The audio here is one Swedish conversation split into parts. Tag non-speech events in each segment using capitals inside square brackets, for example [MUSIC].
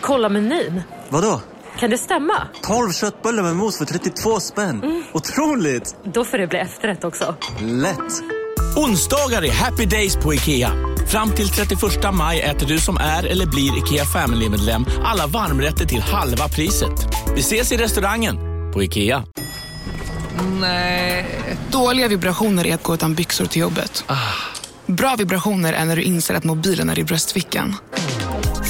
Kolla menyn. Vadå? Kan det stämma? 12 köttbullar med mos för 32 spänn. Mm. Otroligt! Då får det bli efterrätt också. Lätt! Onsdagar är happy days på IKEA. Fram till 31 maj äter du som är eller blir IKEA Family-medlem alla varmrätter till halva priset. Vi ses i restaurangen på IKEA. Nej. Dåliga vibrationer är att gå utan byxor till jobbet. Bra vibrationer är när du inser att mobilen är i bröstfickan.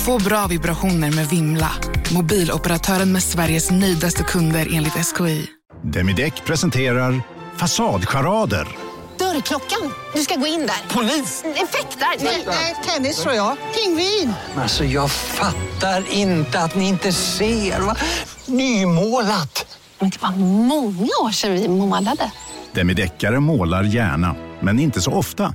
Få bra vibrationer med Vimla. Mobiloperatören med Sveriges nöjdaste kunder enligt SKI. Demideck presenterar Fasadcharader. Dörrklockan. Du ska gå in där. Polis? Effektar? Nej, tennis tror jag. Pingvin. Alltså jag fattar inte att ni inte ser. Va? Nymålat. Men det var många år sedan vi målade. Demideckare målar gärna, men inte så ofta.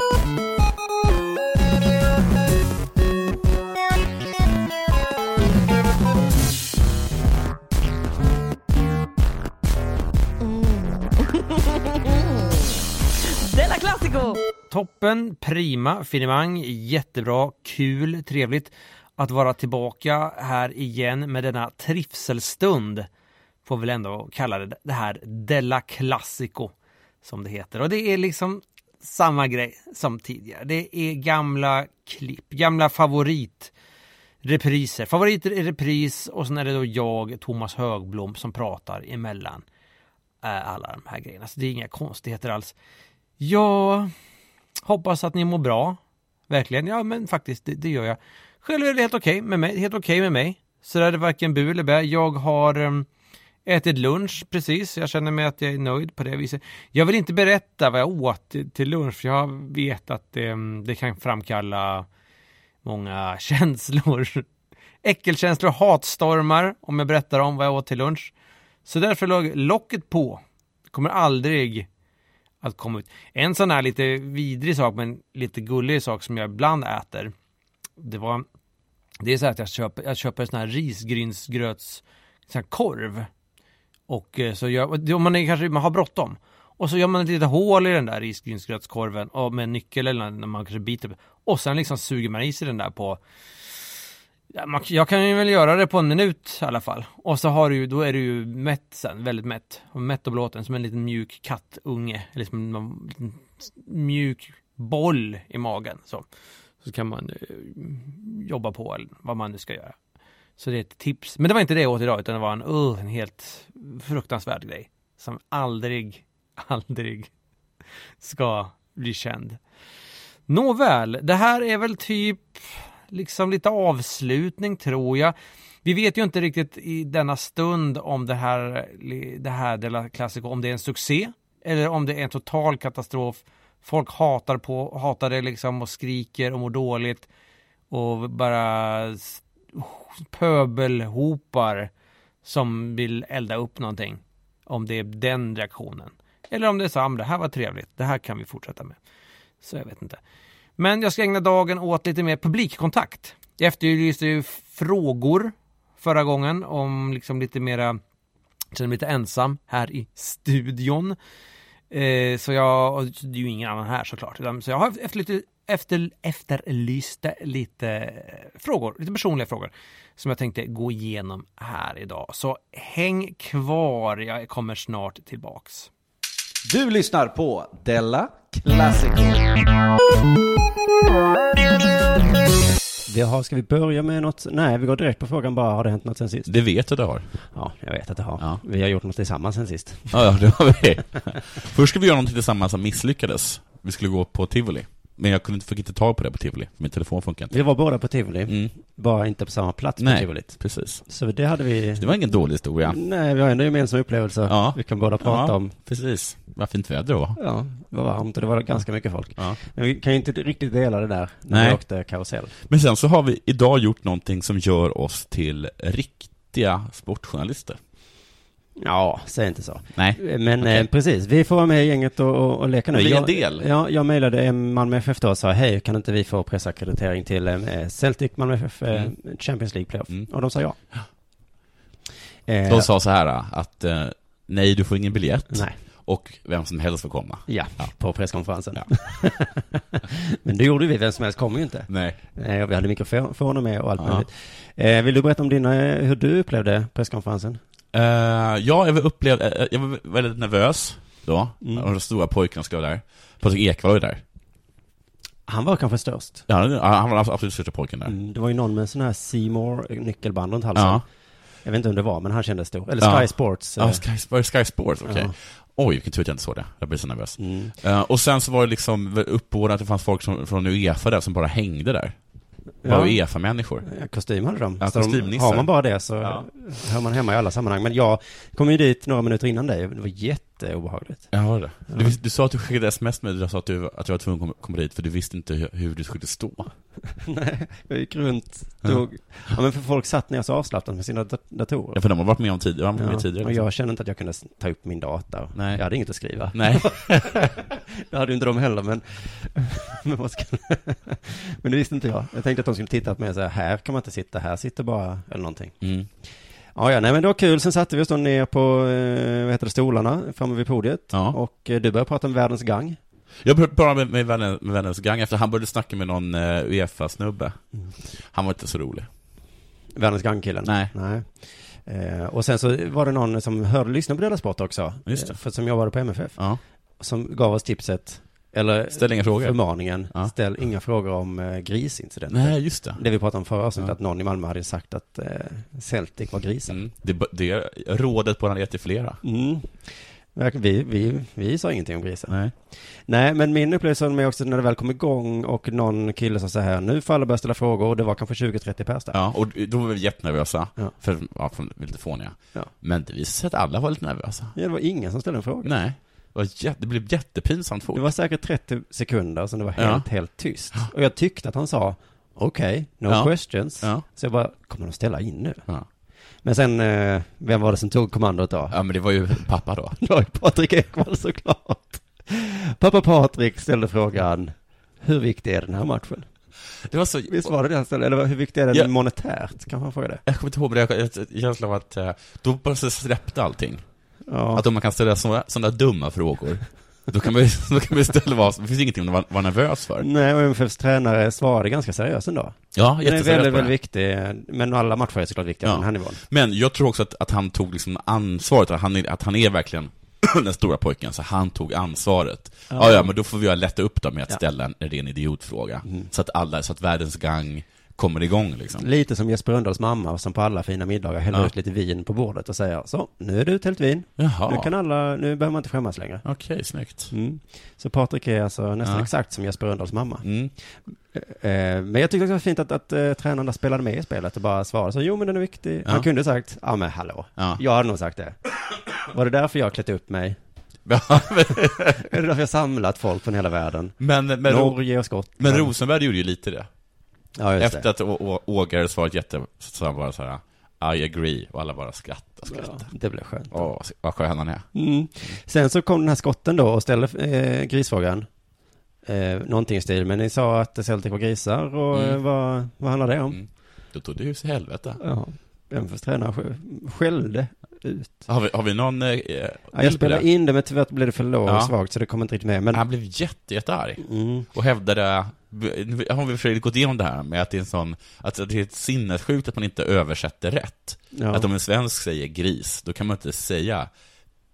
Classico! Toppen, prima, finemang, jättebra, kul, trevligt att vara tillbaka här igen med denna trivselstund. Får väl ändå kalla det det här Della Classico som det heter. Och det är liksom samma grej som tidigare. Det är gamla klipp, gamla favoritrepriser. Favoriter i repris och sen är det då jag, Thomas Högblom, som pratar emellan eh, alla de här grejerna. Så det är inga konstigheter alls. Jag hoppas att ni mår bra. Verkligen. Ja, men faktiskt, det, det gör jag. Själv är det helt okej okay med mig. Helt okej okay med mig. Så det är varken bu eller bä. Jag har um, ätit lunch precis. Jag känner mig att jag är nöjd på det viset. Jag vill inte berätta vad jag åt till lunch. För jag vet att det, det kan framkalla många [LAUGHS] känslor. Äckelkänslor, hatstormar om jag berättar om vad jag åt till lunch. Så därför låg locket på. Kommer aldrig att komma ut. En sån här lite vidrig sak men lite gullig sak som jag ibland äter. Det var Det är så att jag köper, jag köper sån här risgrynsgröts sån här korv. Och eh, så gör man är kanske man har bråttom. Och så gör man ett litet hål i den där risgrynsgrötskorven och med en nyckel eller när man kanske biter. Och sen liksom suger man i sig den där på jag kan ju väl göra det på en minut i alla fall. Och så har du ju, då är du ju mätt sen, väldigt mätt. Och mätt och blåten, som en liten mjuk kattunge. Eller som en liten mjuk boll i magen. Så, så kan man eh, jobba på, eller vad man nu ska göra. Så det är ett tips. Men det var inte det jag åt idag, utan det var en, uh, en helt fruktansvärd grej. Som aldrig, [LAUGHS] aldrig ska bli känd. Nåväl, det här är väl typ liksom lite avslutning tror jag. Vi vet ju inte riktigt i denna stund om det här, det här Della Classico, om det är en succé eller om det är en total katastrof. Folk hatar på, hatar det liksom och skriker och mår dåligt och bara pöbelhopar som vill elda upp någonting. Om det är den reaktionen. Eller om det är så, ah, det här var trevligt, det här kan vi fortsätta med. Så jag vet inte. Men jag ska ägna dagen åt lite mer publikkontakt. Jag efterlyste ju frågor förra gången om liksom lite mera, känner mig lite ensam här i studion. Eh, så jag, det är ju ingen annan här såklart. Så jag har efterlyst, efter, efterlyste lite frågor, lite personliga frågor som jag tänkte gå igenom här idag. Så häng kvar, jag kommer snart tillbaks. Du lyssnar på Della Classico. Vi har, ska vi börja med något? Nej, vi går direkt på frågan bara, har det hänt något sen sist? Det vet jag det har. Ja, jag vet att det har. Ja. Vi har gjort något tillsammans sen sist. Ja, ja, det har vi. Först ska vi göra något tillsammans som misslyckades. Vi skulle gå på Tivoli. Men jag kunde, fick inte tag på det på Tivoli. Min telefon funkar inte. Vi var båda på Tivoli. Mm. Bara inte på samma plats Nej, på Tivolit. precis. Så det hade vi... Det var ingen dålig historia. Nej, vi har ändå gemensamma upplevelser. Ja. Vi kan båda prata ja, om. precis. Vad fint väder det var. Ja, det var varmt och det var ganska mycket folk. Ja. Men vi kan ju inte riktigt dela det där när Nej. vi åkte karusell. Men sen så har vi idag gjort någonting som gör oss till riktiga sportjournalister. Ja, säg inte så. Nej. Men Okej. eh, precis, vi får vara med i gänget och, och, och leka nu. Bli en Jag- del. Ja, jag mejlade eh, Malmö FF då och sa hej, kan inte vi få pressackreditering till eh, Celtic Malmö FF eh, Mm. Champions League Playoff? Mm. Och de sa ja. Eh, De sa så här att eh, nej, du får ingen biljett. Nej. Och vem som helst får komma. Ja, på presskonferensen. [LAUGHS] Men det gjorde vi, vem som helst kom ju inte. Nej. Eh, vi hade mikrofoner med och allt Ja. möjligt. Eh, vill du berätta om dina, eh, hur du upplevde presskonferensen? Eh, ja, jag var upplevd, eh, jag var väldigt nervös då. Mm. De stora pojkarna skulle vara där. Patrik Ekwall var ju där. Han var kanske störst. Ja, han var absolut största pojken där. Mm, det var ju någon med sån här Seymour nyckelband runt halsen. Ja. Jag vet inte om det var, men han kändes stor. Eller Ja. Sky Sports. eh, Ja, Sky, Sky Sports, okej. Ja. Oj, vilken tur att jag inte såg det. Jag blev så nervös. Mm. Eh, och sen så var det liksom uppbådat att det fanns folk som, från Uefa där som bara hängde där. Bara Ja. Uefa-människor. Ja, kostym hade de. Ja, Så de har man bara det så Ja. hör man hemma i alla sammanhang. Men jag kom ju dit några minuter innan dig. Det var jätteobehagligt. Ja, det. Du, du sa att du skickade sms med du sa att du, att du var tvungen att komma- dit för du visste inte hur, hur du skulle stå. [LAUGHS] Nej, jag gick runt, Ja. tog... Ja, men för folk satt ner så avslappnat med sina dat- datorer. Ja, för de har varit med om tidigare, de har varit med tidigare. och liksom. jag kände inte att jag kunde ta upp min data. Nej. Jag hade inget att skriva. Nej. [LAUGHS] det hade ju inte de heller, men... [LAUGHS] men, vad ska... men det visste inte jag. Jag tänkte att de skulle titta på mig och säga, här kan man inte sitta, här sitter bara, eller någonting. Mm. Ja, ja, nej men det var kul. Sen satte vi oss då ner på, eh, vad heter det, stolarna framme vid podiet. Ja. Och eh, du började prata om världens gang. Jag började bara med, med, vännen, med vännens gang efter han började snacka med någon uh, Uefa-snubbe. Han var inte så rolig. Världens gang-killen. Nej. Nej. Eh, och sen så var det någon som hörde lyssna på Dela Sport också. Just det. Eh, För som jobbade på MFF. Ja. Som gav oss tipset, eller Ställ inga frågor. förmaningen, Ja. ställ inga frågor om eh, grisincidenten. Nej, just det. Det vi pratade om förra avsnittet, Ja. att någon i Malmö hade sagt att eh, Celtic var grisar. Mm. Det, det rådet på han gett till flera. Mm. Vi, vi, vi sa ingenting om grisar. Nej. Nej, men min upplevelse med också när det väl kom igång och någon kille sa så här, nu får alla börja ställa frågor och det var kanske 20-30 pers där. Ja, och då var vi jättenervösa. Ja. För, ja, för lite fåniga. Ja. Men det visade sig att alla var lite nervösa. Ja, det var ingen som ställde en fråga. Nej. Det, det blev jättepinsamt fort. Det var säkert 30 sekunder som det var Ja. helt, helt tyst. Och jag tyckte att han sa, okej, no Ja. questions. Ja. Så jag bara, kommer de ställa in nu? Ja. Men sen, eh, vem var det som tog kommandot då? ja, men det var ju pappa då. [LAUGHS] Det var ju Patrik Ekwall såklart. Pappa Patrik ställde frågan, hur viktig är den här matchen? Det var så... Visst var det det han ställde? Eller hur viktig är den Ja. monetärt? Kanske han frågade. Jag kommer inte ihåg, men jag har en känsla av att eh, då bara släppte allting. Ja. Att om man kan ställa sådana, sådana dumma frågor, då kan man då kan man ställa vad som- det finns ingenting att vara, nervös för. Nej, och MFFs tränare svarade ganska seriöst ändå. Ja, Den är väldigt, väldigt viktig. Men alla matcher är såklart viktiga Ja. på den här nivån. Men jag tror också att, att han tog liksom ansvaret, att han, är- att han är verkligen [CLEARS THROAT] den stora pojken, så han tog ansvaret. Ja. Ja, men då får vi lätta upp dem med att ställa en ren idiotfråga. Mm. Så att alla, så att världens gang kommer igång liksom. Lite som Jesper Rönndahls mamma som på alla fina middagar häller Ja. ut lite vin på bordet och säger så, nu är det uthällt vin. Jaha. Nu kan alla, nu behöver man inte skämmas längre. Okej, snyggt. Mm. Så Patrik är alltså nästan Ja. exakt som Jesper Rönndahls mamma. Mm. Eh, men jag tyckte också det var fint att, att eh, tränarna spelade med i spelet och bara svarade så, jo men den är viktig. Ja. Han kunde sagt, ja men hallå. Ja. Jag hade nog sagt det. Var det därför jag klätt upp mig? [LAUGHS] Är det därför jag samlat folk från hela världen? men, men, Norge och Skottland. men Rosenberg gjorde ju lite det. Ja, Efter det. att Å- Å- Åge hade svarat jätte, så han bara så här, I agree, och alla bara skrattade, Ja, skrattade. det blev skönt. Åh, vad skön han är. Mm. Sen så kom den här skotten då och ställde eh, grisfrågan. Eh, någonting i stil, men ni sa att Celtic var grisar och Mm. eh, vad, vad handlar det om? Mm. Då tog det ju sig helvete. Ja, MFFs tränare sk- skällde ut. Har vi, har vi någon... Eh, Ja, jag spelade in det, men tyvärr blev det för lågt Ja. och svagt så det kom inte riktigt med. Men, Han blev jätte, jättearg. mm, Och hävdade, har vi för gått igenom det här med att det är en sån, att det är ett sinnessjukt att man inte översätter rätt. ja, Att om en svensk säger gris, då kan man inte säga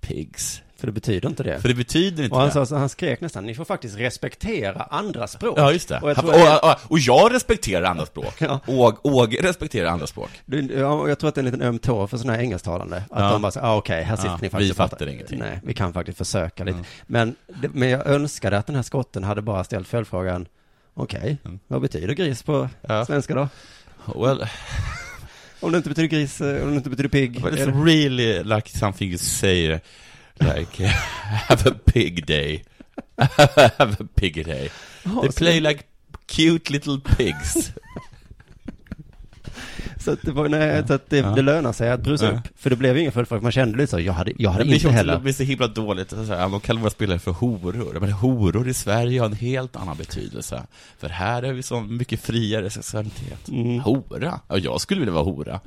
pigs. För det betyder inte det. För det betyder inte Och han, det. sa, så han skrek nästan, ni får faktiskt respektera andra språk. Ja, just det. Och jag, Han- och, och, och jag respekterar andra [LAUGHS] språk. Ja. Åg, Åge respekterar andra språk. du, ja, och jag tror att det är en liten öm tå för sådana här engelsktalande. Att Ja. de bara säger, ah, okej, här sitter Ja, ni faktiskt vi och pratar." fattar ingenting. Nej, vi kan faktiskt försöka lite. Men, det, men jag önskade att den här skotten hade bara ställt följdfrågan, okej, Mm. vad betyder gris på svenska då? Well, [LAUGHS] Om det inte betyder gris, eh, om det inte betyder pigg. but it's really like something you say, like, [LAUGHS] have a pig day. [LAUGHS] have a pig day. Ja, They play like cute little pigs. [LAUGHS] Så att det, var, nej, så att det, det lönar sig att brusa upp. För det blev ju ingen följdfråga, man kände lite så, jag hade, jag hade Det inte heller. Det blir så himla dåligt. Så här, de kallar våra spelare för horor. Men horor i Sverige har en helt annan betydelse. För här är vi så mycket friare sexualitet. Mm. Hora? Ja, jag skulle vilja vara hora.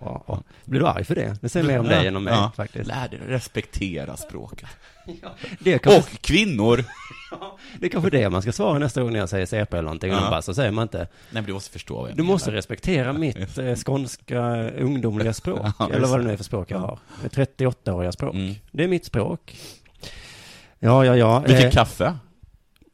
Ja, blir du arg för det? Det säger mer om dig än om mig faktiskt. Lär dig respektera språket. [LAUGHS] Det är kanske, Och kvinnor! [LAUGHS] det är kanske det man ska svara nästa gång när jag säger CP eller någonting. Ja. Ja. Bara, så säger man inte, Nej, men du måste förstå vad jag du menar. måste respektera mitt eh, skånska ungdomliga [LAUGHS] språk. Ja, eller vad det det. nu är för språk jag har. 38-åriga språk. Mm. Det är mitt språk. Ja, ja, ja. Vi fick eh, kaffe.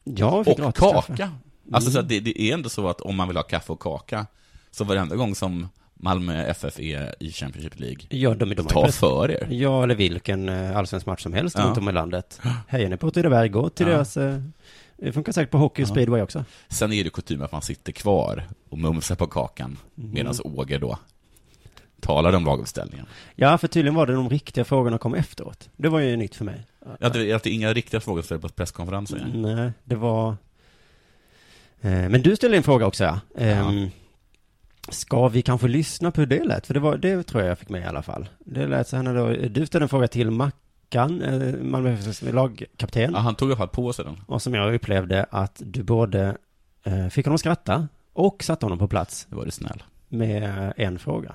Ja, vi fick Och kaka. kaffe. Alltså så Mm. att det, det är ändå så att om man vill ha kaffe och kaka, så varenda gång som Malmö FF är i Championship League, Ja, de, de ta för er. Ja, eller vilken eh, allsvensk match som helst Ja. runt om i landet. Hejar ni på Åtvidaberg, gå till Ja. deras... eh, Det funkar säkert på hockey och Ja. speedway också. Sen är det kutym att man sitter kvar och mumsar på kakan, Mm. medan Åger då talar om laguppställningen. Ja, för tydligen var det de riktiga frågorna kom efteråt. Det var ju nytt för mig. Ja, det att det är inga riktiga frågor ställda på presskonferensen. Nej, det var... Eh, Men du ställde en fråga också, ja. Ehm, Ska vi kanske lyssna på hur det lät? För det, var, det tror jag jag fick med i alla fall. Det lät så här när du ställde en fråga till Mackan, eh, Malmö FFs lagkapten. Ja, han tog i alla fall på sig den. Och som jag upplevde att du både eh, fick honom att skratta och satte honom på plats. Det var det snäll. Med eh, en fråga.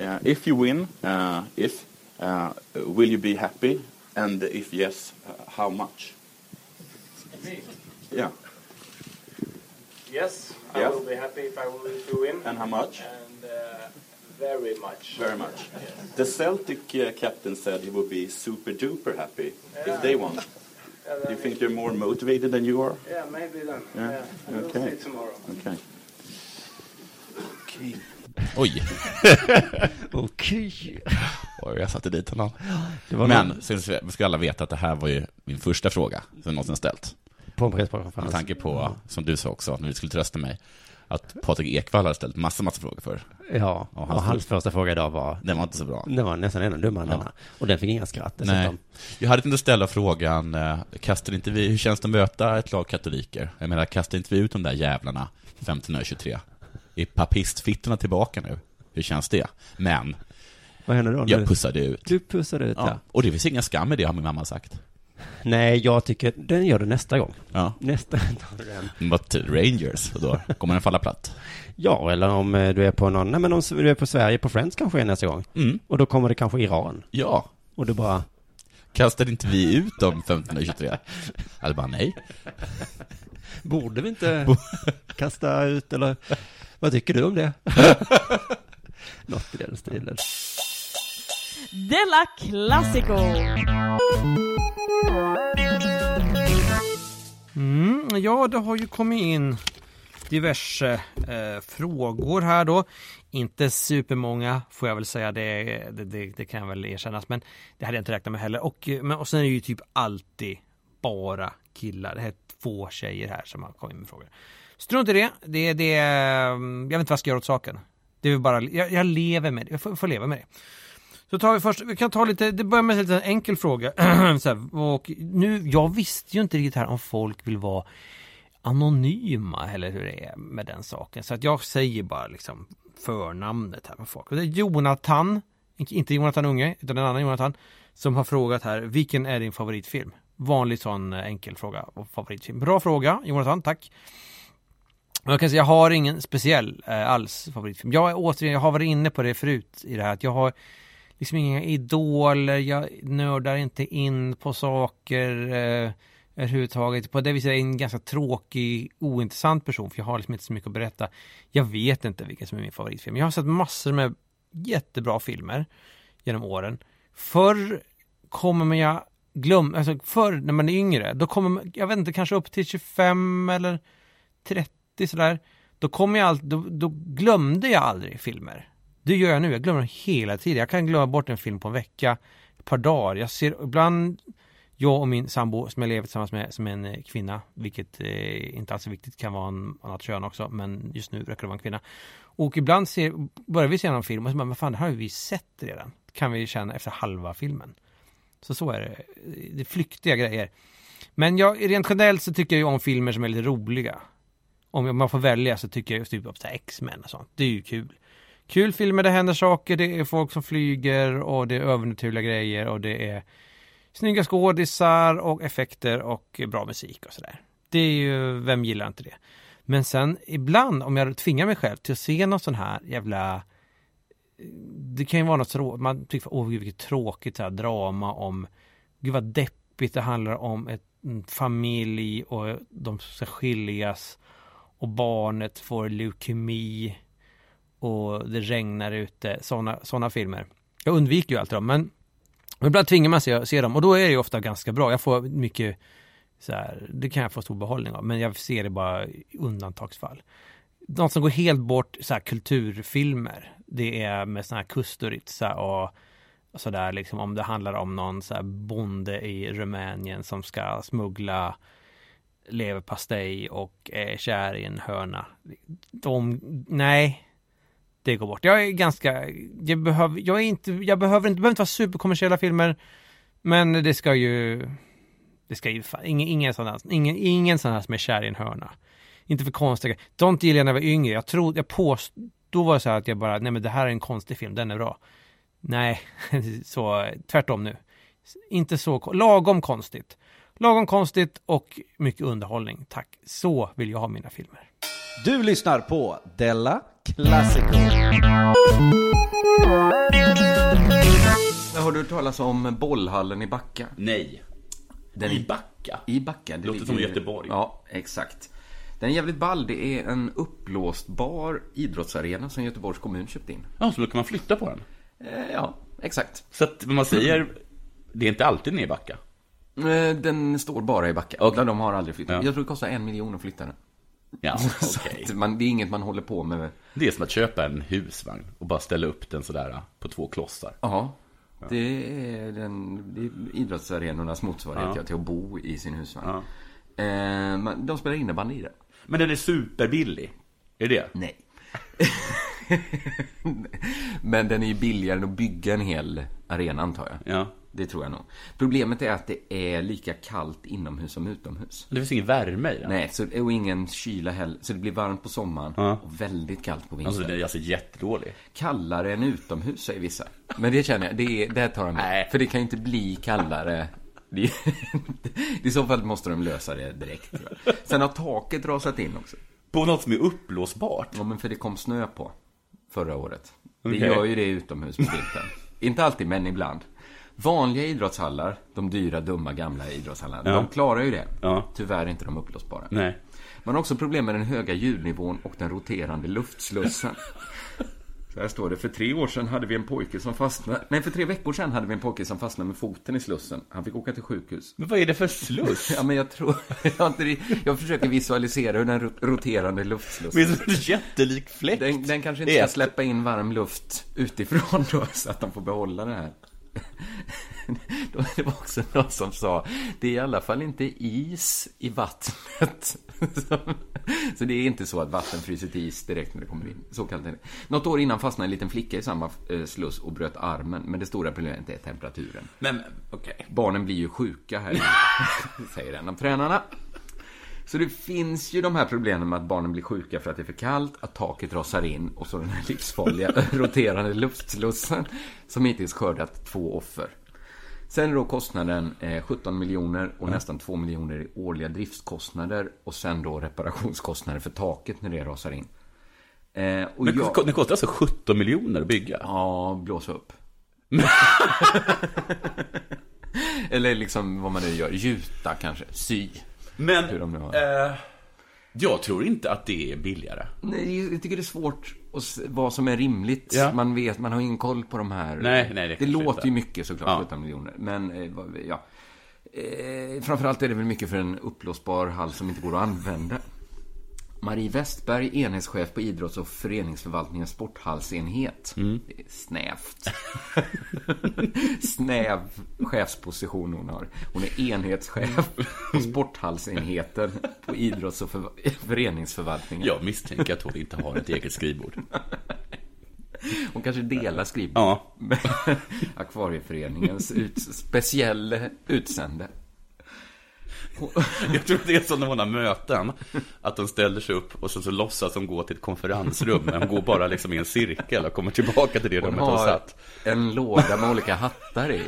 Uh, if you win, uh, if, uh, will you be happy? And if yes, uh, how much? Yeah. Yes, I Yeah. will be happy if I will we win. And how much? And uh, very much. Very much. The Celtic uh, captain said he would be super duper happy Yeah. if they won. [LAUGHS] Do you think they're more motivated than you are? Yeah, maybe then. Yeah. Yeah, we'll Okay. see tomorrow. Okay. Okay. Oj! [LAUGHS] Okej. Oj, jag satte dit honom. Men, någon- sen ska alla veta att det här var ju min första fråga som någonsin ställt. På en presskonferens. Med tanke på, som du sa också, när du skulle trösta mig, att Patrik Ekwall hade ställt massa, massa frågor för. Ja, Och och hans- hans första fråga idag var... Den var inte så bra. Den var nästan ännu dummare än Ja. denna. Och den fick inga skratt Nej. dessutom. Jag hade tänkt ställa frågan, eh, kastar inte vi, hur känns det att möta ett lag katoliker? Jag menar, kastar inte vi ut de där jävlarna 1523? Är papistfittorna tillbaka nu? Hur känns det? Men, Vad händer då? jag pussade ut. Du pussade ut, ja. Ja. Och det finns inga skam i det, har min mamma sagt. Nej, jag tycker den gör du nästa gång. Ja. Nästa tar den. Mot Rangers, och då kommer den falla platt. Ja, eller om eh, du är på någon, nej men om du är på Sverige på Friends kanske är nästa gång. Mm. Och då kommer det kanske Iran. Ja. Och du bara, Kastade inte vi ut dem 1523? Eller bara nej. borde vi inte kasta ut eller vad tycker du om det? [LAUGHS] Något i den stilen. Della Classico! Mm, ja, det har ju kommit in diverse eh, frågor här då. Inte supermånga får jag väl säga, det, det, det, det kan jag väl erkännas, men det hade jag inte räknat med heller. Och, eh, men, och sen är det ju typ alltid bara killar. Det är två tjejer här som har kommit med frågor. Strunt i det, det, det, mm, jag vet inte vad jag ska göra åt saken. Det är bara, jag, jag lever med det, jag får, får leva med det. Så tar vi först, vi kan ta lite, det börjar med en liten enkel fråga. [CLEARS THROAT] så här, och nu, jag visste ju inte riktigt här om folk vill vara anonyma eller hur det är med den saken. Så att jag säger bara liksom förnamnet här med folk. Och det är Jonathan, inte Jonathan Unge, utan en annan Jonathan, som har frågat här, vilken är din favoritfilm? Vanlig sån eh, enkel fråga, och favoritfilm. Bra fråga, Jonathan, tack. Jag kan säga, jag har ingen speciell eh, alls favoritfilm. Jag är återigen, jag har varit inne på det förut i det här, att jag har liksom inga idoler, jag nördar inte in på saker eh, överhuvudtaget. På det viset är jag en ganska tråkig, ointressant person, för jag har liksom inte så mycket att berätta. Jag vet inte vilken som är min favoritfilm. Jag har sett massor med jättebra filmer genom åren. Förr kommer man jag glömma, alltså förr när man är yngre, då kommer man, jag vet inte, kanske upp till 25 eller 30 sådär. Då kommer jag allt, då, då glömde jag aldrig filmer. Det gör jag nu, jag glömmer dem hela tiden. Jag kan glömma bort en film på en vecka, ett par dagar. Jag ser ibland, jag och min sambo som jag lever tillsammans med som är en eh, kvinna, vilket eh, inte alls är viktigt, kan vara en annat kön också, men just nu räcker det vara en kvinna. Och ibland ser, börjar vi se någon film och så bara, men fan det här har vi sett redan. Kan vi känna efter halva filmen. Så så är det. Det är flyktiga grejer. Men jag, rent generellt så tycker jag ju om filmer som är lite roliga. Om man får välja så tycker jag just typ om X-Men och sånt. Det är ju kul kul filmer, det händer saker, det är folk som flyger och det är övernaturliga grejer och det är snygga skådisar och effekter och bra musik och sådär. Det är ju, vem gillar inte det? Men sen ibland om jag tvingar mig själv till att se någon sån här jävla det kan ju vara något så man tycker, åh gud vilket tråkigt så här, drama om, gud vad deppigt det handlar om ett, en familj och de ska skiljas och barnet får leukemi och det regnar ute, sådana såna filmer. Jag undviker ju alltid dem, men ibland tvingar man sig att se dem och då är det ju ofta ganska bra. Jag får mycket så här, det kan jag få stor behållning av, men jag ser det bara i undantagsfall. De som går helt bort, så här, kulturfilmer, det är med sådana här Kusturica och sådär liksom om det handlar om någon så här bonde i Rumänien som ska smuggla leverpastej och är kär i en höna. De, nej, det går bort. Jag är ganska, jag behöver, jag är inte, jag behöver inte, behöver inte vara superkommersiella filmer, men det ska ju, det ska ju, ingen, ingen sån här, ingen, ingen sån här som är kär i en hörna. Inte för konstiga Don't gillade jag när jag var yngre. Jag tror, jag påstod, då var det så här att jag bara, nej men det här är en konstig film, den är bra. Nej, [LAUGHS] så tvärtom nu. Inte så, lagom konstigt. Lagom konstigt och mycket underhållning, tack. Så vill jag ha mina filmer. Du lyssnar på Della Classico. Har du hört talas om bollhallen i Backa? Nej. Den I Backa? I Backa. Det Låter som Göteborg. Ja, exakt. Den är jävligt ball. Det är en uppblåsbar idrottsarena som Göteborgs kommun köpt in. Ja, så då kan man flytta på den? Eh, ja, exakt. Så att man säger, det är inte alltid nere i Backa? Eh, Den står bara i Backa. Okej. De har aldrig flyttat. Ja. Jag tror det kostar en miljon att flytta den. Ja, [LAUGHS] man, det är inget man håller på med. Det är som att köpa en husvagn och bara ställa upp den sådär på två klossar. Ja. Det är, den, det är idrottsarenornas motsvarighet Ja. till att bo i sin husvagn. Ja. Eh, de spelar innebandy i det. Men den är superbillig. Är det? Nej. [LAUGHS] Men den är ju billigare än att bygga en hel arena antar jag. Ja. Det tror jag nog. Problemet är att det är lika kallt inomhus som utomhus. Det finns ingen värme i den? Nej, så, och ingen kyla heller. Så det blir varmt på sommaren Ja. och väldigt kallt på vintern. Alltså den är alltså jättedålig. Kallare än utomhus säger vissa. Men det känner jag, det, är, det tar de med. För det kan ju inte bli kallare. Det, [LAUGHS] I så fall måste de lösa det direkt. Sen har taket rasat in också. På något som är uppblåsbart? Ja, men för det kom snö på förra året. Det Okej. gör ju det utomhus på vintern. [LAUGHS] inte alltid, men ibland. Vanliga idrottshallar, de dyra, dumma, gamla idrottshallarna, Ja. de klarar ju det. Ja. Tyvärr inte de uppblåsbara. Nej. Man har också problem med den höga ljudnivån och den roterande luftslussen. Så här står det. För tre år sedan hade vi en pojke som fastnade... Nej, för tre veckor sedan hade vi en pojke som fastnade med foten i slussen. Han fick åka till sjukhus. Men vad är det för sluss? [LAUGHS] Ja, men jag tror... [LAUGHS] Jag, inte, jag försöker visualisera hur den ro- roterande luftslussen... Men som en jättelik fläkt. Den, den kanske inte ska släppa in varm luft utifrån då, så att de får behålla det här. [LAUGHS] Det var också någon som sa, det är i alla fall inte is i vattnet. [LAUGHS] Så, det är inte så att vatten fryser till is direkt när det kommer in. Så kallt det. Något år innan fastnade en liten flicka i samma eh, sluss och bröt armen. Men det stora problemet är temperaturen. Men, okej. Barnen blir ju sjuka här, [LAUGHS] säger en av tränarna. Så det finns ju de här problemen med att barnen blir sjuka för att det är för kallt, att taket rasar in och så den här livsfarliga [LAUGHS] roterande luftslussen som hittills skördat två offer. Sen är då kostnaden eh, 17 miljoner och nästan 2 miljoner i årliga driftskostnader och sen då reparationskostnader för taket när det rasar in. Eh, och Men jag- det kostar alltså 17 miljoner att bygga? Ja, blåsa upp. [LAUGHS] Eller liksom vad man nu gör, gjuta kanske, sy. Men, Hur de nu har. eh, jag tror inte att det är billigare. Nej, jag tycker det är svårt att vad som är rimligt. Ja. Man vet, man har ingen koll på de här. Nej, nej, det det låter ju mycket såklart, Ja. 17 miljoner. Men, eh, ja. Eh, framförallt är det väl mycket för en uppblåsbar hall som inte går att använda. Marie Westberg, enhetschef på idrotts och föreningsförvaltningens sporthallsenhet. Mm. Det är snävt. [LAUGHS] Snäv chefsposition hon har. Hon är enhetschef på sporthallsenheten på idrotts och för- föreningsförvaltningen. Jag misstänker att hon inte har ett eget skrivbord. Hon kanske delar skrivbord Ja. med [LAUGHS] Akvarieföreningens ut, speciell utsände. [LAUGHS] Jag tror det är så när hon har möten, att de ställer sig upp och så, så låtsas de gå till ett konferensrum, men de går bara liksom i en cirkel och kommer tillbaka till det Hon rummet de satt. en låda med olika hattar i.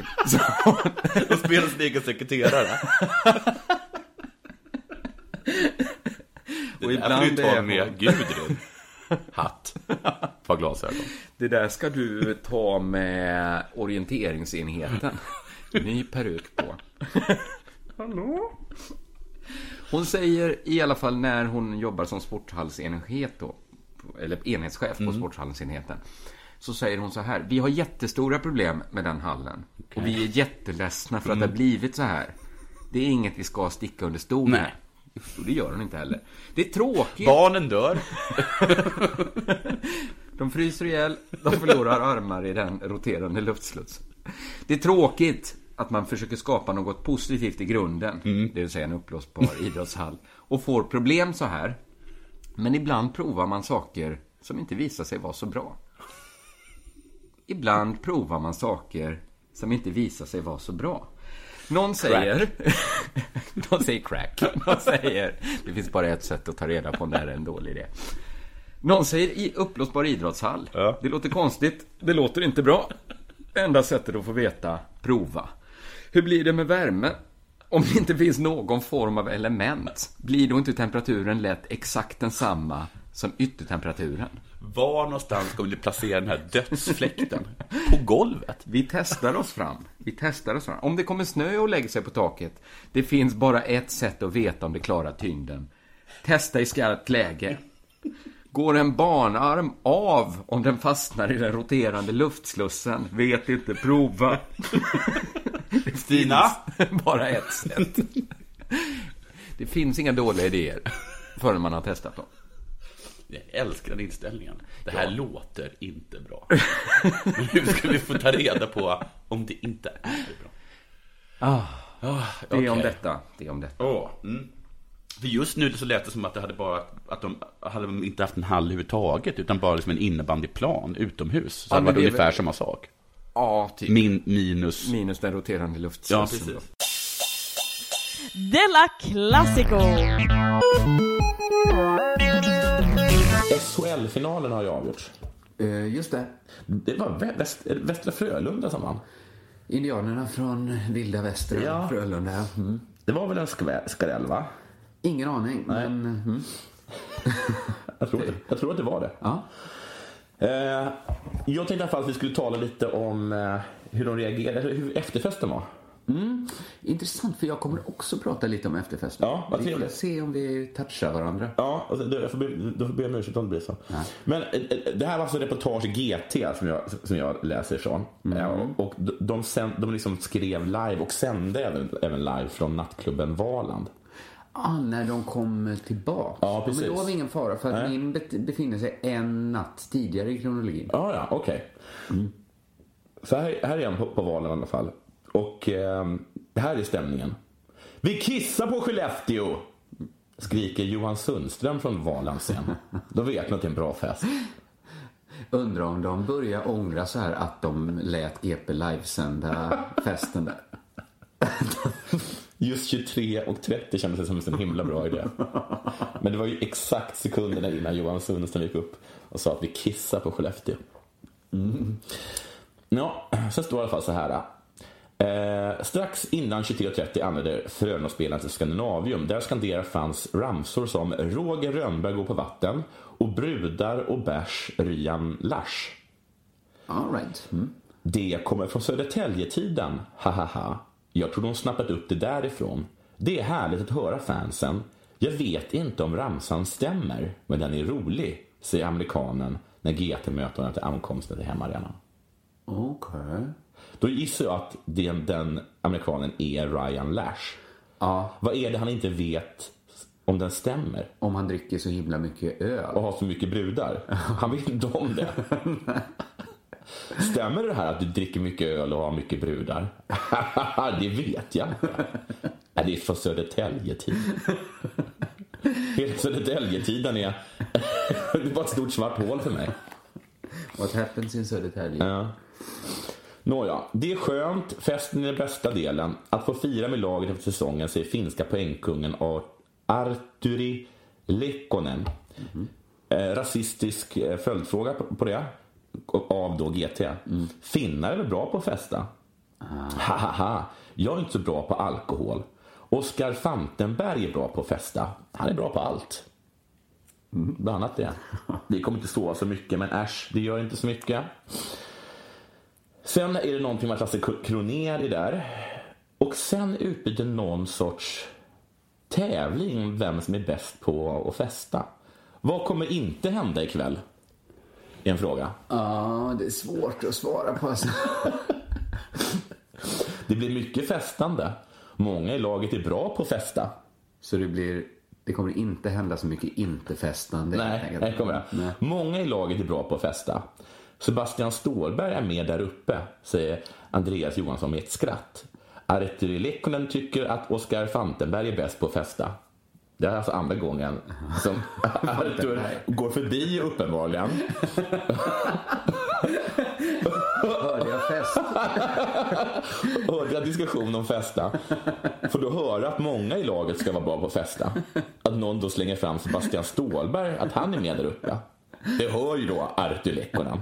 De spelar sin egen sekreterare. Och ibland får du ta är med hon- Gudrun. Hatt. Par glasögon. Det där ska du ta med orienteringsenheten. Ny peruk på. Hallå? Hon säger i alla fall när hon jobbar som sporthallsenhet då, eller enhetschef på sporthallsenheten, så säger hon så här. Vi har jättestora problem med den hallen. Och vi är jätteledsna för att det har blivit så här. Det är inget vi ska sticka under stol med. Nej. Och det gör hon inte heller. Det är tråkigt. Barnen dör. [LAUGHS] De fryser ihjäl, de förlorar armar i den roterande luftsluts. Det är tråkigt att man försöker skapa något positivt i grunden, det vill säga en uppblåsbar [LAUGHS] idrottshall, och får problem så här. Men ibland provar man saker som inte visar sig vara så bra. Ibland provar man saker som inte visar sig vara så bra. Någon säger... [LAUGHS] De säger crack. [LAUGHS] De säger... Det finns bara ett sätt att ta reda på om det här är en dålig idé. Någon säger i uppblåsbar idrottshall. Det låter konstigt. Det låter inte bra. Enda sättet att få veta, prova. Hur blir det med värme? Om det inte finns någon form av element, blir då inte temperaturen lätt exakt densamma som yttertemperaturen? Var någonstans ska vi placera den här dödsfläkten? På golvet? Vi testar oss fram. Vi testar oss fram. Om det kommer snö och lägger sig på taket, det finns bara ett sätt att veta om det klarar tyngden. Testa i skarpt läge. Går en barnarm av om den fastnar i den roterande luftslussen? Vet inte, prova. Det Stina? [LAUGHS] bara ett sätt. Det finns inga dåliga idéer förrän man har testat dem. Jag älskar den inställningen. Det här låter inte bra. Men [LAUGHS] hur ska vi få ta reda på om det inte är bra? Ah, Ah, det är om detta. Det är om detta. Åh, mm. För just nu så lät det som att det hade bara att de hade inte haft en hall överhuvudtaget utan bara liksom en innebandyplan utomhus. Så Ja, det var det är ungefär väl- samma sak. Ja, typ. Min, minus... Minus den roterande Ja, luftslussen. precis. Della Classico! SHL-finalen har ju avgjorts. Eh, just det. Det var Vä- Väst, Västra Frölunda som vann. Indianerna från vilda västern, Ja. Frölunda. Mm. Det var väl en skräll, va? Ingen aning, men... Mm. [LAUGHS] Jag tror, det, jag tror att det var det. Ja. Eh, jag tänkte i alla fall att vi skulle tala lite om eh, hur de reagerade, hur efterfesten var. Mm. Intressant, för jag kommer också prata lite om efterfesten. Ja, vad vi får se om vi touchar varandra. Ja, alltså, jag får be, då får be om ursäkt om det blir så. Men eh, eh, det här var alltså reportage GT som jag, som jag läser ifrån. Eh, och- Och de, de, sänd, de liksom skrev live och sände även, även live från nattklubben Valand. Ah, när de kom tillbaka. Ja, precis. Men då har vi ingen fara, för att Nej. min befinner sig en natt tidigare i kronologin. Ja, ja, okej. Så här, här är han på, på valen i alla fall. Och eh, det här är stämningen. Vi kissar på Skellefteå! Skriker Johan Sundström från Valands scen. Då vet man att det är en bra fest. Undrar om de börjar ångra så här att de lät GP livesända festen där. [LAUGHS] Just 23 och 30 kändes det som en himla bra idé. Men det var ju exakt sekunderna innan Johan Sundström gick upp och sa att vi kissar på Skellefteå. Mm. Ja, sen står det i alla fall så här. Eh, strax innan 23.30 anlände Frölunda-spelarna till Skandinavium. Där skanderar fanns ramsor som Roger Rönnberg går på vatten och brudar och bärs Ryan Lars. All right. Mm. Det kommer från Södertäljetiden, hahaha. Jag tror de snappat upp det därifrån. Det är härligt att höra fansen. Jag vet inte om ramsan stämmer, men den är rolig, säger amerikanen när GT möter honom till ankomsten till hemmaarenan. Okej. Då gissar jag att den, den amerikanen är Ryan Lash. Ja. Vad är det han inte vet om den stämmer? Om han dricker så himla mycket öl. Och har så mycket brudar. Han vet inte om det. [LAUGHS] Stämmer det här att du dricker mycket öl och har mycket brudar? [LAUGHS] det vet jag inte. Det är från Södertäljetiden. Hela Södertäljetiden är... [LAUGHS] det är bara ett stort svart hål för mig. What happens in Södertälje? Ja. Nåja, det är skönt, festen är den bästa delen. Att få fira med laget efter säsongen, säger finska poängkungen Ar- Arturi Lekkonen. Eh, rasistisk eh, följdfråga på, på det, av då GT. Finnar är väl bra på att festa? Hahaha, jag är inte så bra på alkohol. Oskar Fantenberg är bra på att festa. Han är bra på allt. Bland annat det. Vi kommer inte sova så mycket, men äsch, det gör inte så mycket. Sen är det någonting med att Lasse Kronér är där. Och sen utbyter någon sorts tävling vem som är bäst på att festa. Vad kommer inte hända ikväll? Är en fråga. Ja, det är svårt att svara på. Alltså. [LAUGHS] Det blir mycket festande. Många i laget är bra på att festa. Så det blir... Det kommer inte hända så mycket inte-festande. Nej, det kommer. Nej. Många i laget är bra på att festa. Sebastian Ståhlberg är med där uppe, säger Andreas Johansson med ett skratt. Arturi Lekkonen tycker att Oskar Fantenberg är bäst på att festa. Det är alltså andra gången som [LAUGHS] Artur går förbi uppenbarligen. Hörde jag fest? Hörde jag diskussion om festa. Får då höra att många i laget ska vara bra på att festa. Att någon då slänger fram Sebastian Ståhlberg, att han är med där uppe. Det hör ju då Artur Lekkonen.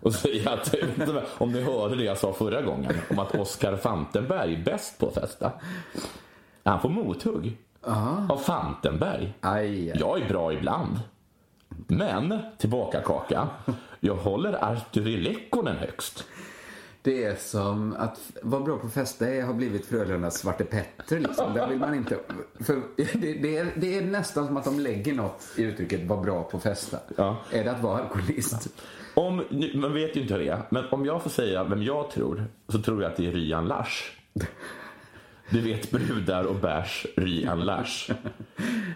Och säger att, om ni hörde det jag sa förra gången, om att Oskar Fantenberg är bäst på att festa. Han får mothugg av Fantenberg. Jag är bra ibland. Men, tillbaka kaka, jag håller Arturi Lekkonen högst. Det är som att vara bra på festa är, har blivit Frölundas Svarte Petter. Liksom. Där vill man inte... För det, det, är, det är nästan som att de lägger något i uttrycket vara bra på festa. Är det att vara alkoholist? Om, man vet ju inte hur det är, men om jag får säga vem jag tror, så tror jag att det är Ryan Lars. [LAUGHS] Du vet brudar och bärs, Ryan Lars.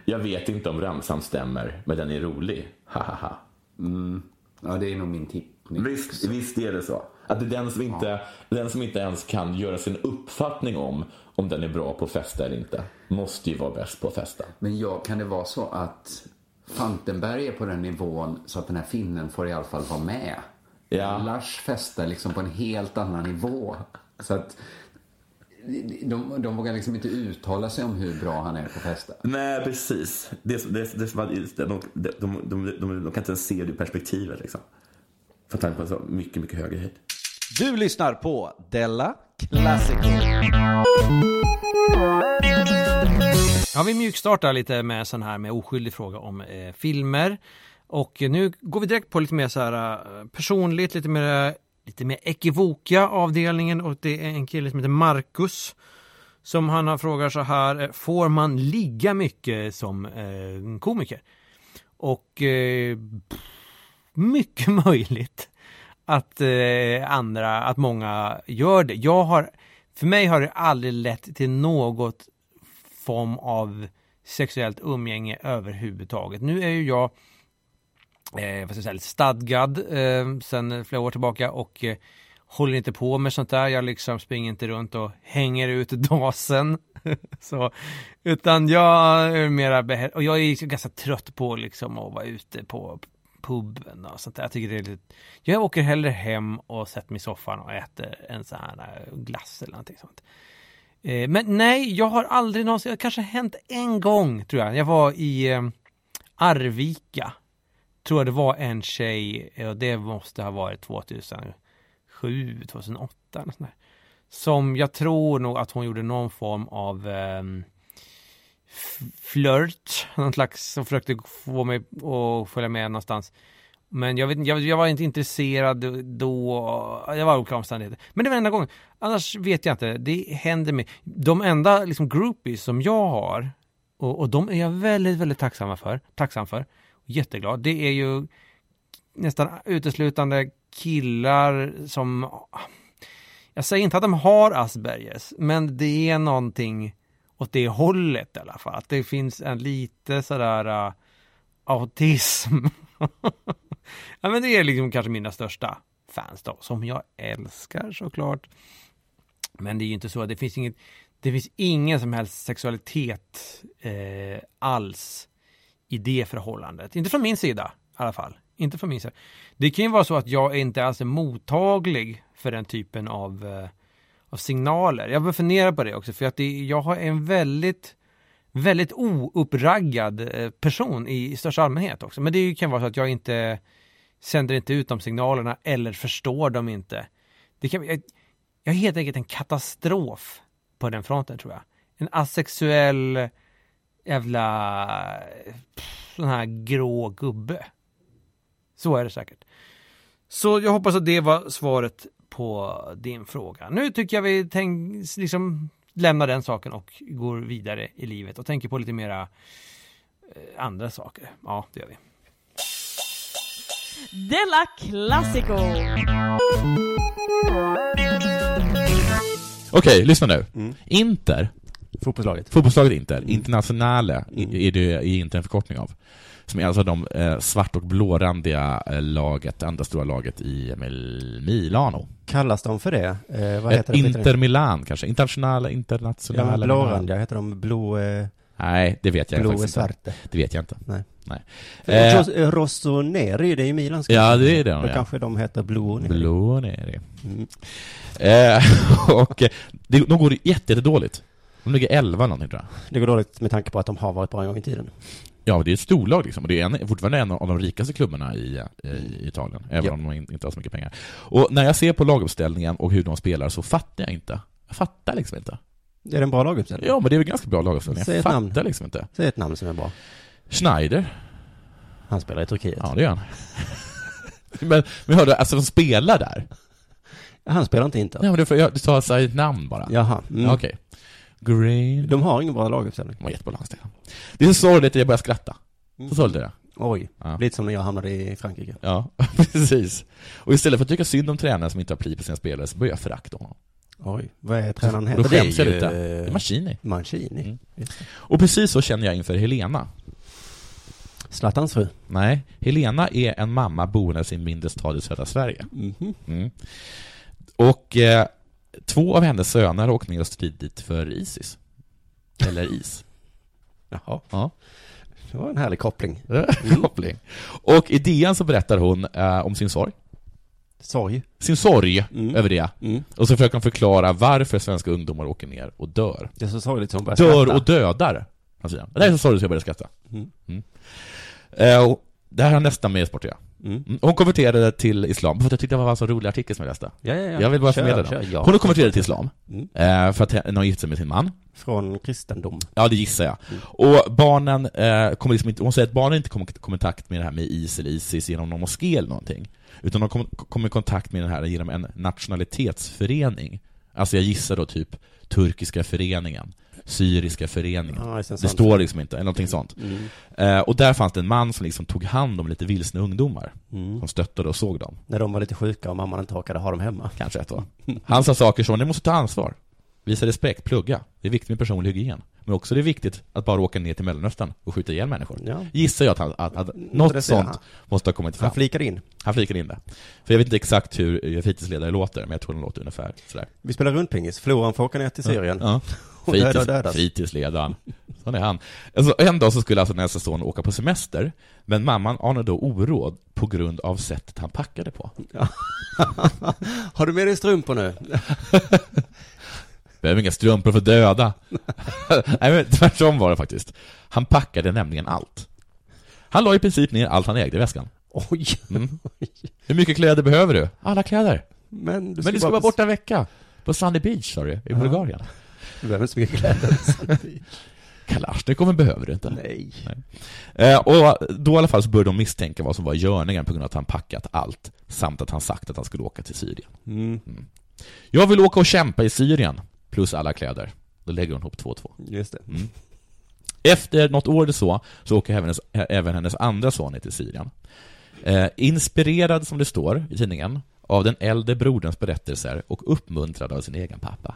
Jag vet inte om ramsan stämmer, men den är rolig. Hahaha. Mm. Ja, det är nog min tippning. Visst, visst är det så. Att det är den som, inte, den som inte ens kan göra sin uppfattning om om den är bra på att festa eller inte, måste ju vara bäst på att festa. Men ja, kan det vara så att Fantenberg är på den nivån så att den här finnen får i alla fall vara med? Ja. Lars festar liksom på en helt annan nivå. Så att de, de vågar liksom inte uttala sig om hur bra han är på festa. Nej, precis. Det, det, det, de, de, de, de, de, kan inte ens se det i perspektivet. Liksom. För tanke på en så mycket, mycket högre höjd. Du lyssnar på Della Classic. Ja, vi mjukstartar lite med sån här med oskyldig fråga om eh, filmer. Och nu går vi direkt på lite mer så här eh, personligt, lite mer, lite mer ekivoka avdelningen och det är en kille som heter Marcus. Som han har frågat så här, eh, får man ligga mycket som eh, komiker? Och eh, mycket [LAUGHS] möjligt att eh, andra, att många gör det. Jag har, för mig har det aldrig lett till något form av sexuellt umgänge överhuvudtaget. Nu är ju jag eh, vad ska jag säga, lite stadgad eh, sen flera år tillbaka och eh, håller inte på med sånt där. Jag liksom springer inte runt och hänger ut [LAUGHS] dasen. [LAUGHS] så, utan jag är mera behä- och jag är ganska trött på liksom att vara ute på puben och sånt där. Jag tycker det är lite... Jag åker hellre hem och sätter mig i soffan och äter en sån här eh, glass eller någonting sånt. Eh, Men nej, jag har aldrig någonsin, det kanske hänt en gång tror jag. Jag var i eh, Arvika. Tror jag det var en tjej, eh, och det måste ha varit 2007, 2008 eller sånt där. Som jag tror nog att hon gjorde någon form av eh, flört, [LAUGHS] någon slags, som försökte få mig att följa med någonstans. Men jag, vet, inte- jag, jag var inte intresserad då, det var olika omständigheter. Men det var enda gången. Annars vet jag inte, det händer mig. De enda liksom groupies som jag har, och, och de är jag väldigt, väldigt tacksam för, tacksam för, jätteglad, det är ju nästan uteslutande killar som, jag säger inte att de har Aspergers, men det är någonting åt det hållet i alla fall. Att det finns en lite sådär uh, autism. [LAUGHS] ja men det är liksom kanske mina största fans då, som jag älskar såklart. Men det är ju inte så, det finns inget, det finns ingen som helst sexualitet eh, alls i det förhållandet. Inte från min sida i alla fall. Inte från min sida. Det kan ju vara så att jag inte alls är mottaglig för den typen av, eh, av signaler. Jag bör fundera på det också för att det, jag har en väldigt väldigt ouppraggad eh, person i, i största allmänhet också. Men det kan vara så att jag inte sänder inte ut de signalerna eller förstår dem inte. Det kan, jag, jag är helt enkelt en katastrof på den fronten tror jag. En asexuell jävla pff, sån här grå gubbe. Så är det säkert. Så jag hoppas att det var svaret på din fråga. Nu tycker jag vi tänk, liksom lämnar den saken och går vidare i livet och tänker på lite mera eh, andra saker. Ja, det gör vi. Della Classico! Okej, lyssna nu. Mm. Inter. Fotbollslaget. Fotbollslaget Inter. Internationale i- är det är Inter en förkortning av. Som är alltså de eh, svart och blårandiga eh, laget, andra stora laget i Mil- Milano. Kallas de för det? Eh, vad Eh, heter det? Inter Milan kanske? Internationale, Ja, internationale Milan. blårandiga, heter de blå... Eh, Nej, det vet jag blå faktiskt inte. svarte? Det vet jag inte. Nej. Nej. Eh, Eh, Rossoneri, det är ju Milans Ja, det är det de Då är. kanske de heter Blå Neri. Blå Neri. Mm. Eh, [LAUGHS] och eh, det, de går jätte, jättedåligt. De ligger 11 någonting tror jag. Det går dåligt med tanke på att de har varit bra en gång i tiden. Ja, det är ett storlag liksom. Och det är en, fortfarande en av de rikaste klubbarna i, i, i Italien. Även Ja. om de in- inte har så mycket pengar. Och när jag ser på laguppställningen och hur de spelar så fattar jag inte. Jag fattar liksom inte. Är det en bra laguppställning? Ja, men det är väl ganska bra laguppställning. Säg Jag fattar namn. liksom inte. Säg ett namn som är bra. Schneider. Han spelar i Turkiet. Ja, det gör han. [LAUGHS] men, men hörde, alltså de spelar där? Han spelar inte Inter. Nej, men du, jag, du tar sig ett namn bara. Jaha. Mm. Okej. Green. De har ingen bra laguppställning. De var jättebra lagstil. Det är så sorgligt att jag börjar skratta. Så sorgligt är det. Oj. Ja. Lite som när jag hamnade i Frankrike. Ja, [LAUGHS] precis. Och istället för att tycka synd om tränaren som inte har pli på sina spelare så börjar jag förakta honom. Oj. Vad är tränaren Då heter? skäms jag lite. eh, Det är Mancini. Mancini. Mm. Och precis så känner jag inför Helena. Zlatans fru. Nej, Helena är en mamma boende i en mindre stad i södra Sverige. Mhm. Mm. Och eh, två av hennes söner har åkt ner och stridit för Isis. Eller is. [LAUGHS] Jaha. Ja. Det var en härlig koppling. [LAUGHS] Koppling. Och i DN så berättar hon eh, om sin sorg. Sorg. Sin sorg Mm. över det. Mm. Och så försöker hon förklara varför svenska ungdomar åker ner och dör. Det är så sorgligt som hon börjar Dör skratta. och dödar. Säger. Det är så sorgligt så jag börjar skratta. Mm. Mm. Eh, och det här har nästan med sport att göra. Mm. Mm. Hon konverterade till islam, för att jag tyckte det var en så rolig artikel som jag läste. Ja, ja, ja. Jag vill bara Kör, förmedla den. ja. Hon har konverterat till islam, Mm. eh, för att hon har gift sig med sin man. Från kristendom. Ja, det gissar jag. Mm. Och barnen eh, kommer liksom inte, hon säger att barnen inte kommer i kontakt med det här med IS eller ISIS genom någon moské eller någonting. Utan de kommer kom i kontakt med det här genom en nationalitetsförening. Alltså jag gissar då typ turkiska föreningen, syriska föreningen. Ja, en det sån. står liksom inte, eller någonting sånt. Mm. Eh, och där fanns det en man som liksom tog hand om lite vilsna ungdomar. Mm. Som stöttade och såg dem. När de var lite sjuka och mamman inte orkade ha dem hemma. Kanske ett år. Han sa saker som, ni måste ta ansvar. Visa respekt, plugga. Det är viktigt med personlig hygien. Men också det är viktigt att bara åka ner till Mellanöstern och skjuta ihjäl människor. Ja. Gissar jag att, han, att, att det något sånt han. måste ha kommit fram. Han flikade in. Han flikade in det. För jag vet inte exakt hur eh, fritidsledare låter, men jag tror de låter ungefär sådär. Vi spelar rundpingis. Floran får åka ner till Syrien. Ja. Döda [LAUGHS] Fritids, dödas. fritidsledaren. Sån är han. Alltså, en dag så skulle alltså nästa son åka på semester, men mamman anade då oråd på grund av sättet han packade på. [LAUGHS] Har du med dig strumpor nu? [LAUGHS] Behöver inga strumpor för döda. Nej, men tvärtom var det faktiskt. Han packade nämligen allt. Han la i princip ner allt han ägde i väskan. Oj. Mm. Hur mycket kläder behöver du? Alla kläder. Men du Men du ska vara borta en vecka. På Sunny Beach, sa du, i Ja. Bulgarien. Du behöver inte så mycket kläder. [LAUGHS] Kalasjnikoven behöver du inte. Nej. Eh, och då i alla fall så började de misstänka vad som var görningen på grund av att han packat allt, samt att han sagt att han skulle åka till Syrien. Mm. Jag vill åka och kämpa i Syrien, plus alla kläder. Då lägger hon ihop två och två. Just det. Mm. Efter något år eller så, så åker även hennes, även hennes andra son ner till Syrien. Eh, inspirerad, som det står i tidningen, av den äldre broderns berättelser och uppmuntrad av sin egen pappa.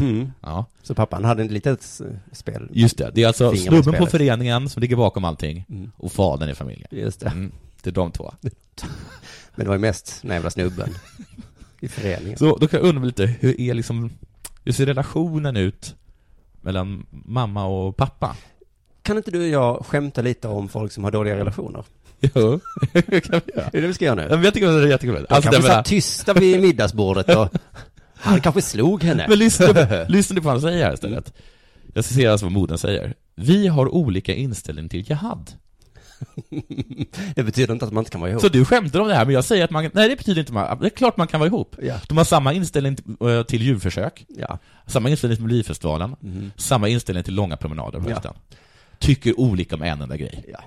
Mm. Ja. Så pappan hade ett litet spel? Just det, det är alltså snubben på föreningen som ligger bakom allting Mm. och fadern i familjen. Just det. Mm, det är de två. [LAUGHS] Men det var ju mest den jävla snubben i föreningen. Så då kan jag undra lite, hur är liksom, hur ser relationen ut mellan mamma och pappa? Kan inte du och jag skämta lite om folk som har dåliga relationer? [LAUGHS] Jo, det kan vi göra. Är det vi ska göra nu? Men jag tycker det är jättekul. De Alltså, kanske det menar- satt tysta vid middagsbordet och [LAUGHS] han kanske slog henne. Men lyssna, [LAUGHS] lyssna på vad han säger här istället. Jag se alltså vad modern säger. Vi har olika inställning till jihad. [LAUGHS] Det betyder inte att man inte kan vara ihop. Så du skämtar om det här, men jag säger att man, nej det betyder inte man, det är klart man kan vara ihop. Ja. De har samma inställning till, eh, till djurförsök, Ja. samma inställning till Melodifestivalen, Mhm. samma inställning till långa promenader på Ja. hösten. Tycker olika om en enda grej. Ja.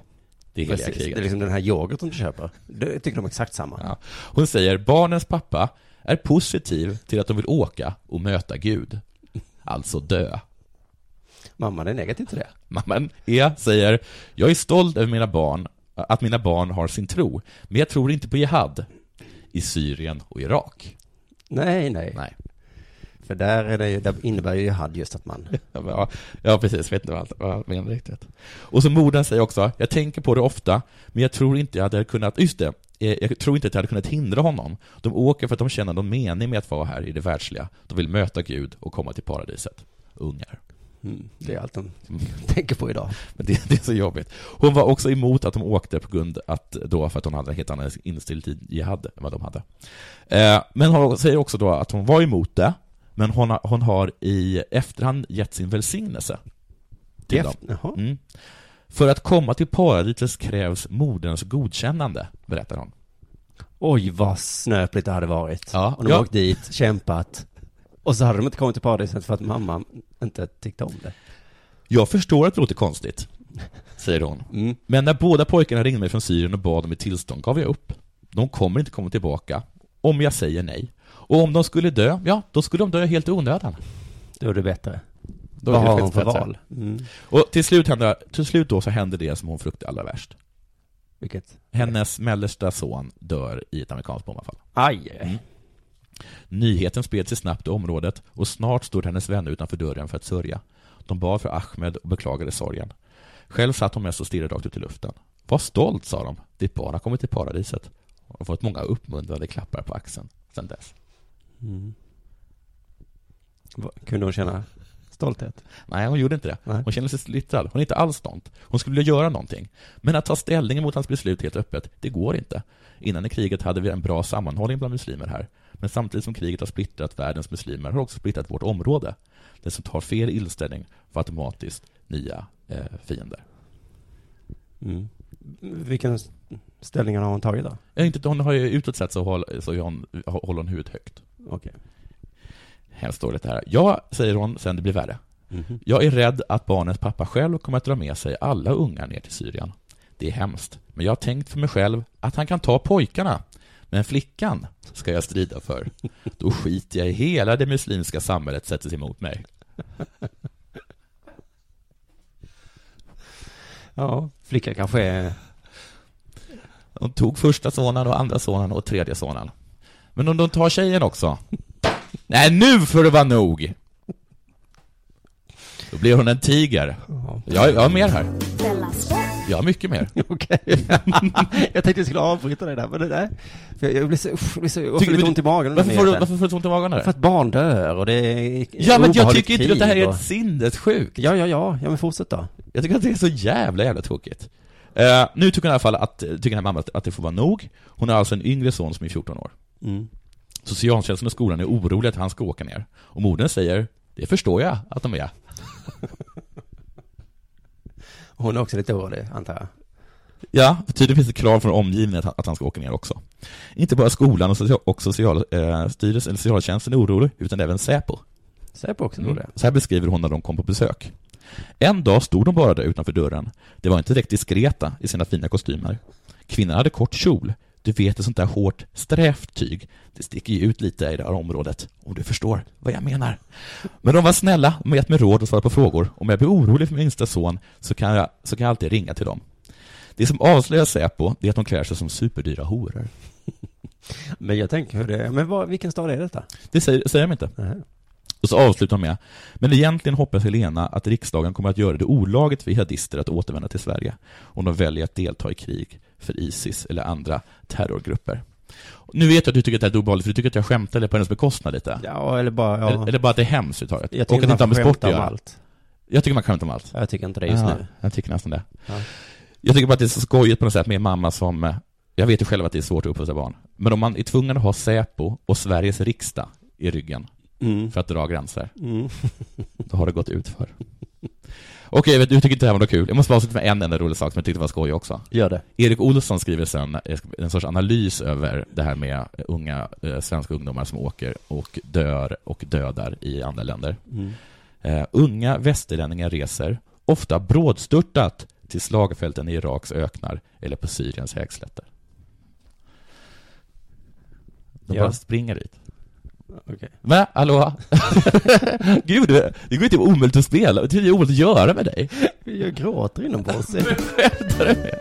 Det är Precis. kriget. Det är liksom den här yoghurten du köper. Det tycker de exakt samma. Ja. Hon säger, barnens pappa är positiv till att de vill åka och möta Gud. Alltså dö. Mamman är negativ till det. Mamman E säger, jag är stolt över mina barn, att mina barn har sin tro, men jag tror inte på jihad i Syrien och Irak. Nej, nej. Nej. För där, är det, ju- där innebär ju jihad just att man... [LAUGHS] Ja, ja precis, vet inte vad jag menar riktigt. Och så modern säger också, jag tänker på det ofta, men jag tror inte jag hade kunnat, just det, jag tror inte att jag hade kunnat hindra honom. De åker för att de känner någon mening med att vara här i det världsliga. De vill möta Gud och komma till paradiset. Ungar. Mm, det är allt de [LAUGHS] tänker på idag. Men det, det är så jobbigt. Hon var också emot att de åkte på grund att då för att hon hade en helt annan inställning till jihad än vad de hade. Eh, men hon säger också då att hon var emot det, men hon har, hon har i efterhand gett sin välsignelse till Eft- dem. Mm. För att komma till paradiset krävs moderns godkännande, berättar hon. Oj, vad snöpligt det hade varit. Ja, Om de ja. åkt dit, kämpat. Och så hade de inte kommit till paradiset för att mamman inte tyckte om det. Jag förstår att det låter konstigt, säger hon. Mm. Men när båda pojkarna ringde mig från Syrien och bad om ett tillstånd gav jag upp. De kommer inte komma tillbaka, om jag säger nej. Och om de skulle dö, ja, då skulle de dö helt i onödan. Då är det bättre. Då Vad har hon för val? Mm. Och till slut, hände, till slut då så hände det som hon fruktade allra värst. Vilket? Hennes mellersta son dör i ett amerikanskt bombanfall. Aj. Mm. Nyheten spred sig snabbt i området och snart stod hennes vänner utanför dörren för att sörja. De bad för Ahmed och beklagade sorgen. Själv satt hon mest och stirrade rakt ut i luften. Var stolt, sa de. Ditt barn har kommit till paradiset. Och fått många uppmuntrande klappar på axeln sedan dess. Mm. Kunde hon känna stolthet? Nej, hon gjorde inte det. Nej. Hon kände sig splittrad. Hon är inte alls stolt. Hon skulle vilja göra någonting. Men att ta ställning mot hans beslut helt öppet, det går inte. Innan i kriget hade vi en bra sammanhållning bland muslimer här. Men samtidigt som kriget har splittrat världens muslimer har också splittrat vårt område. Den som tar fel inställning får automatiskt nya eh, fiender. Mm. Vilken ställning har hon tagit då? Jag inte, hon har ju utåt sett så, håll, så hon, håller hon huvudet högt. Okej. Hemskt dåligt det här. Ja, säger hon, sen det blir värre. Mhm. Jag är rädd att barnens pappa själv kommer att dra med sig alla ungar ner till Syrien. Det är hemskt, men jag har tänkt för mig själv att han kan ta pojkarna. Men flickan ska jag strida för. Då skiter jag i hela det muslimska samhället sätter sig emot mig. Ja, flickan kanske är... De tog första sonen och andra sonen och tredje sonen. Men om de tar tjejen också? Nej, nu får det vara nog! Då blir hon en tiger. Jag, jag har mer här. Jag har mycket mer. [LAUGHS] Okej. [LAUGHS] jag tänkte jag skulle avbryta det där, men det där... För jag blir så, usch, blir så, jag får Tycker lite ont i magen. Varför får, du, varför får du ont i magen? För Där? att barn dör och det är Ja, men jag tycker inte att det här är och- ett sinnessjukt. Ja, ja, ja, ja, men fortsätt då. Jag tycker att det är så jävla, jävla tråkigt. Eh, nu tycker hon i alla fall att, tycker den här mamman att, att det får vara nog. Hon har alltså en yngre son som är 14 år. Mm. Socialtjänsten och skolan är oroliga att han ska åka ner. Och modern säger, det förstår jag att de är. [LAUGHS] Hon är också lite orolig, antar jag. Ja, tydligen finns det krav från omgivningen att han, ska åka ner också. Inte bara skolan och, social, och socialstyrelsen, eller socialtjänsten är orolig, utan även Säpo. Säpo också Mm. Så här beskriver hon när de kom på besök. En dag stod de bara där utanför dörren. Det var inte direkt diskreta i sina fina kostymer. Kvinnan hade kort kjol. Du vet ett sånt där hårt, strävt tyg. Det sticker ju ut lite i det här området, om du förstår vad jag menar. Men de var snälla, har gett mig råd och svarat på frågor. Om jag blir orolig för min yngsta son så kan, jag, så kan jag alltid ringa till dem. Det som avslöjar Säpo, det är att de klär sig som superdyra horor. [LAUGHS] Men jag tänker hur det är. Men vad, vilken stad är detta? Det säger, säger de inte. Nej. Och så avslutar de med, men egentligen hoppas Helena att riksdagen kommer att göra det olagligt för jihadister att återvända till Sverige om de väljer att delta i krig för Isis eller andra terrorgrupper. Nu vet jag att du tycker att det här är obehagligt, för du tycker att jag skämtar på hennes bekostnad lite. Ja, eller bara... Ja. Eller, eller bara att det är hemskt överhuvudtaget. Jag Och tycker att det man inte har får med sport om allt. Jag tycker man kan skämta om allt. Jag tycker inte det just Ja, nu. Jag tycker nästan det. Ja. Jag tycker bara att det är så skojigt på något sätt med en mamma som, eh, jag vet ju själv att det är svårt att uppfostra barn, men om man är tvungen att ha Säpo och Sveriges riksdag i ryggen Mm. för att dra gränser, Mm. [LAUGHS] då har det gått ut för. Okej, vet du tycker inte det här var något kul. Jag måste bara avsluta med en enda rolig sak som jag tyckte var skoj också. Gör det. Erik Olsson skriver sen eh, en sorts analys över det här med unga eh, svenska ungdomar som åker och dör och dödar i andra länder. Mm. Eh, unga västerlänningar reser, ofta brådstörtat, till slagfälten i Iraks öknar eller på Syriens hägslätter. De Ja. bara springer dit. Okej. Va? Hallå? [LAUGHS] Gud, det går inte omöjligt att spela. Det är omöjligt att göra med dig. Jag gråter inombords. Skämtar du med?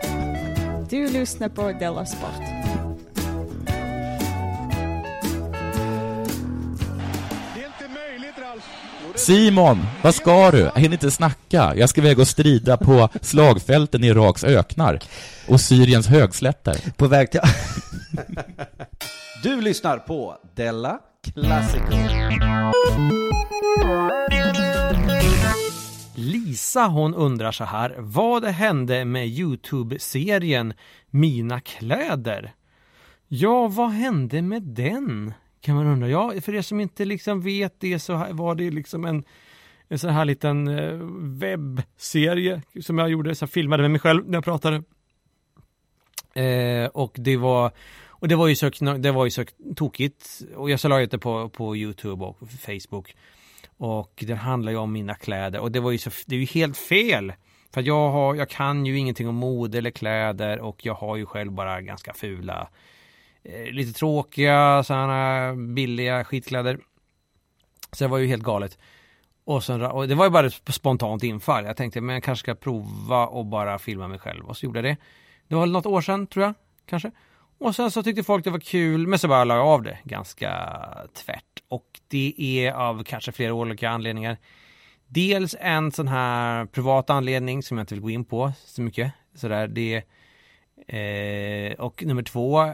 Du lyssnar på Della Sport. Simon, vad ska du? Jag hinner inte snacka. Jag ska iväg och strida på slagfälten i Iraks öknar och Syriens högslätter. På väg till... [LAUGHS] Du lyssnar på Della Classico. Lisa hon undrar så här, vad hände med Youtube-serien Mina kläder? Ja, vad hände med den? Kan man undra. Ja, för er som inte liksom vet det så här var det liksom en, en sån här liten eh, webbserie som jag gjorde, så jag filmade med mig själv när jag pratade. Eh, och det var och det var ju så, det var ju så tokigt och jag så la ut det på, på Youtube och Facebook. Och det handlar ju om mina kläder och det var ju så, det är ju helt fel. För jag, har, jag kan ju ingenting om mode eller kläder och jag har ju själv bara ganska fula, eh, lite tråkiga sådana billiga skitkläder. Så det var ju helt galet. Och, sen, och det var ju bara ett spontant infall. Jag tänkte men jag kanske ska prova och bara filma mig själv och så gjorde jag det. Det var väl något år sedan tror jag, kanske. Och sen så tyckte folk det var kul, men så bara la jag av det ganska tvärt. Och det är av kanske flera olika anledningar. Dels en sån här privat anledning som jag inte vill gå in på så mycket. Sådär, det, eh, och nummer två,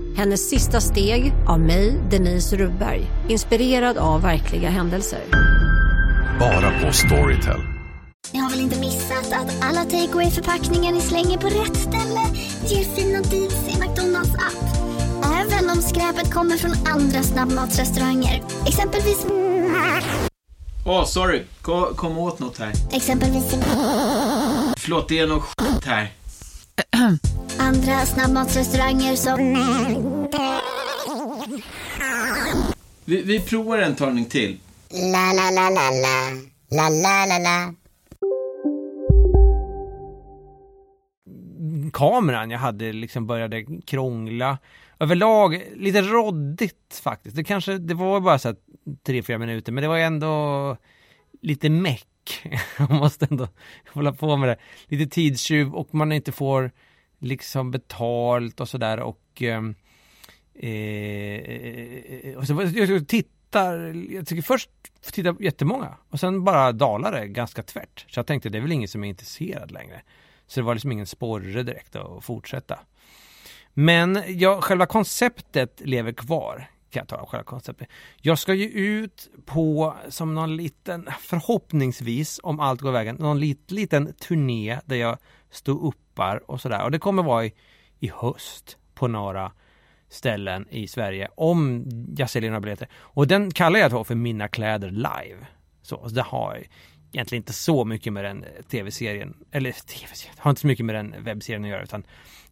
Hennes sista steg av mig, Denise Rubberg. Inspirerad av verkliga händelser. Bara på Storytel. Ni har väl inte missat att alla takeaway förpackningar ni slänger på rätt ställe ger fina deals i McDonalds app. Även om skräpet kommer från andra snabbmatsrestauranger. Exempelvis... Åh, sorry. Kom, kom åt något här. Exempelvis... Förlåt, det är något skit här. [CLEARS THROAT] Andra snabbmatsrestauranger som... Vi, vi provar en talning till. La, la, la, la, la. La, la, la, la. kameran jag hade liksom började krångla. Överlag lite roddigt faktiskt. Det kanske, det var bara så här tre, fyra minuter, men det var ändå lite meck. [LAUGHS] Man måste ändå hålla på med det. Lite tidstjuv och man inte får liksom betalt och sådär och ehm, eh, och så, jag tittar, jag tycker först tittar jättemånga och sen bara dalar det ganska tvärt. Så jag tänkte det är väl ingen som är intresserad längre. Så det var liksom ingen sporre direkt att fortsätta. Men ja, själva konceptet lever kvar. Kan jag ta själva konceptet. Jag ska ju ut på som någon liten, förhoppningsvis om allt går vägen, någon lit, liten turné där jag står upp uppar och sådär. Och det kommer vara i, i höst på några ställen i Sverige om jag säljer några biljetter. Och den kallar jag då för Mina kläder live. Så, så det har egentligen inte så mycket med den eh, tv-serien, eller tv-serien, har inte så mycket med den webbserien att göra utan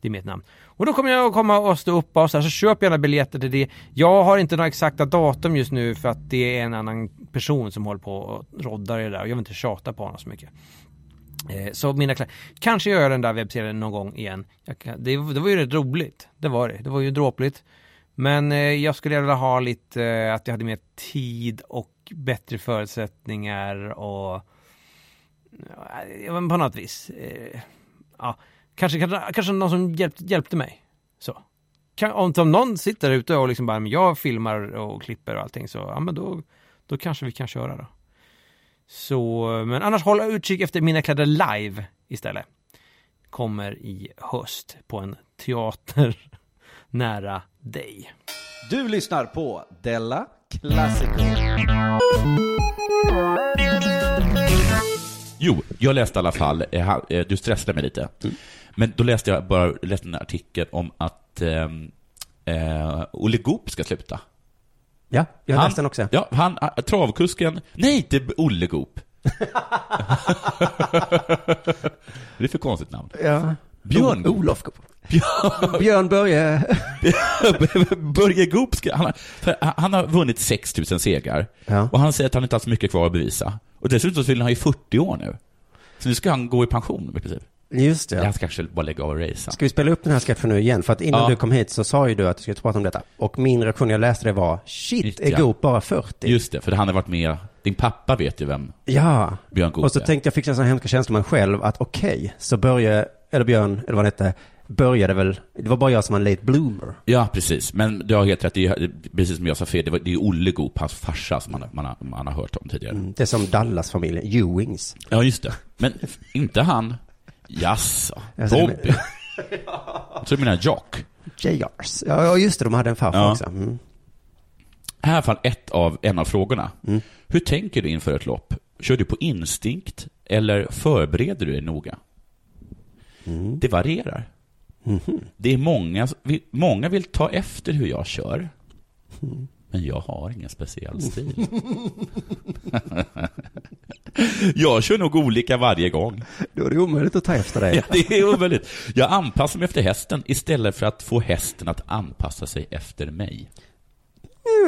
det är mitt namn. Och då kommer jag att komma och stå upp och så, här, så köp gärna biljetter till det. Jag har inte några exakta datum just nu för att det är en annan person som håller på och roddar i det där och jag vill inte tjata på honom så mycket. Eh, så mina kläder, kanske gör jag den där webbserien någon gång igen. Kan, det, det, var ju rätt roligt, det var det, det var ju dråpligt. Men eh, jag skulle vilja ha lite, eh, att jag hade mer tid och bättre förutsättningar och eh, ja, på något vis. Eh, ja, Kanske, kanske, kanske någon som hjälpt, hjälpte mig. Så. Kan, om, om någon sitter ute och liksom bara, men jag filmar och klipper och allting så, ja men då, då kanske vi kan köra då. Så, men annars håll utkik efter Mina kläder live istället. Kommer i höst på en teater [LAUGHS] nära dig. Du lyssnar på Della Classico. Jo, jag läste i alla fall, eh, eh, du stressade mig lite. Men då läste jag bara läste en artikel om att ehm, eh, Olle Goop ska sluta. Ja, jag han, läste den också. Ja, han, ah, travkusken, nej inte Olle Goop. [LAUGHS] det är för konstigt namn. Ja. Björn Goop. Olof Goop. Björn, Björn Börje. [LAUGHS] Börje Goop ska, han, har, för han har vunnit 6000 segrar. Ja. Och han säger att han inte har så mycket kvar att bevisa. Och dessutom så fyller han ju 40 år nu. Så nu ska han gå i pension i princip. Just det. Han ska kanske bara lägga av och racea. Ska vi spela upp den här sketchen nu igen? För att innan Ja. du kom hit så sa ju du att du skulle prata om detta. Och min reaktion när jag läste det var, shit, är Ja. Goop bara 40? Just det, för han har varit med, din pappa vet ju vem Ja. Björn Goop Och så är. tänkte jag, fick jag sådana hemska känslor med mig själv, att okej, så Börje, eller Björn, eller vad han hette, började väl, det var bara jag som var en late bloomer. Ja, precis. Men du har helt rätt, det är, precis som jag sa fel, det, var, det är Olle Goop, hans farsa, som man, man, har, man har hört om tidigare. Mm, Det är som Dallas-familjen, Ewings. Ja, just det. Men inte han. Jaså, Bobby. [LAUGHS] Jag tror du menar Jock. JRs. Ja, just det, de hade en farfar Ja. också. Mm. Här är i alla fall ett av, en av frågorna. Hur tänker du inför ett lopp? Kör du på instinkt eller förbereder du dig noga? Det varierar. Det är många, många vill ta efter hur jag kör. Men jag har ingen speciell [LAUGHS] stil. jag kör nog olika varje gång. Då är det omöjligt att ta efter dig. Ja, det är omöjligt. Jag anpassar mig efter hästen istället för att få hästen att anpassa sig efter mig.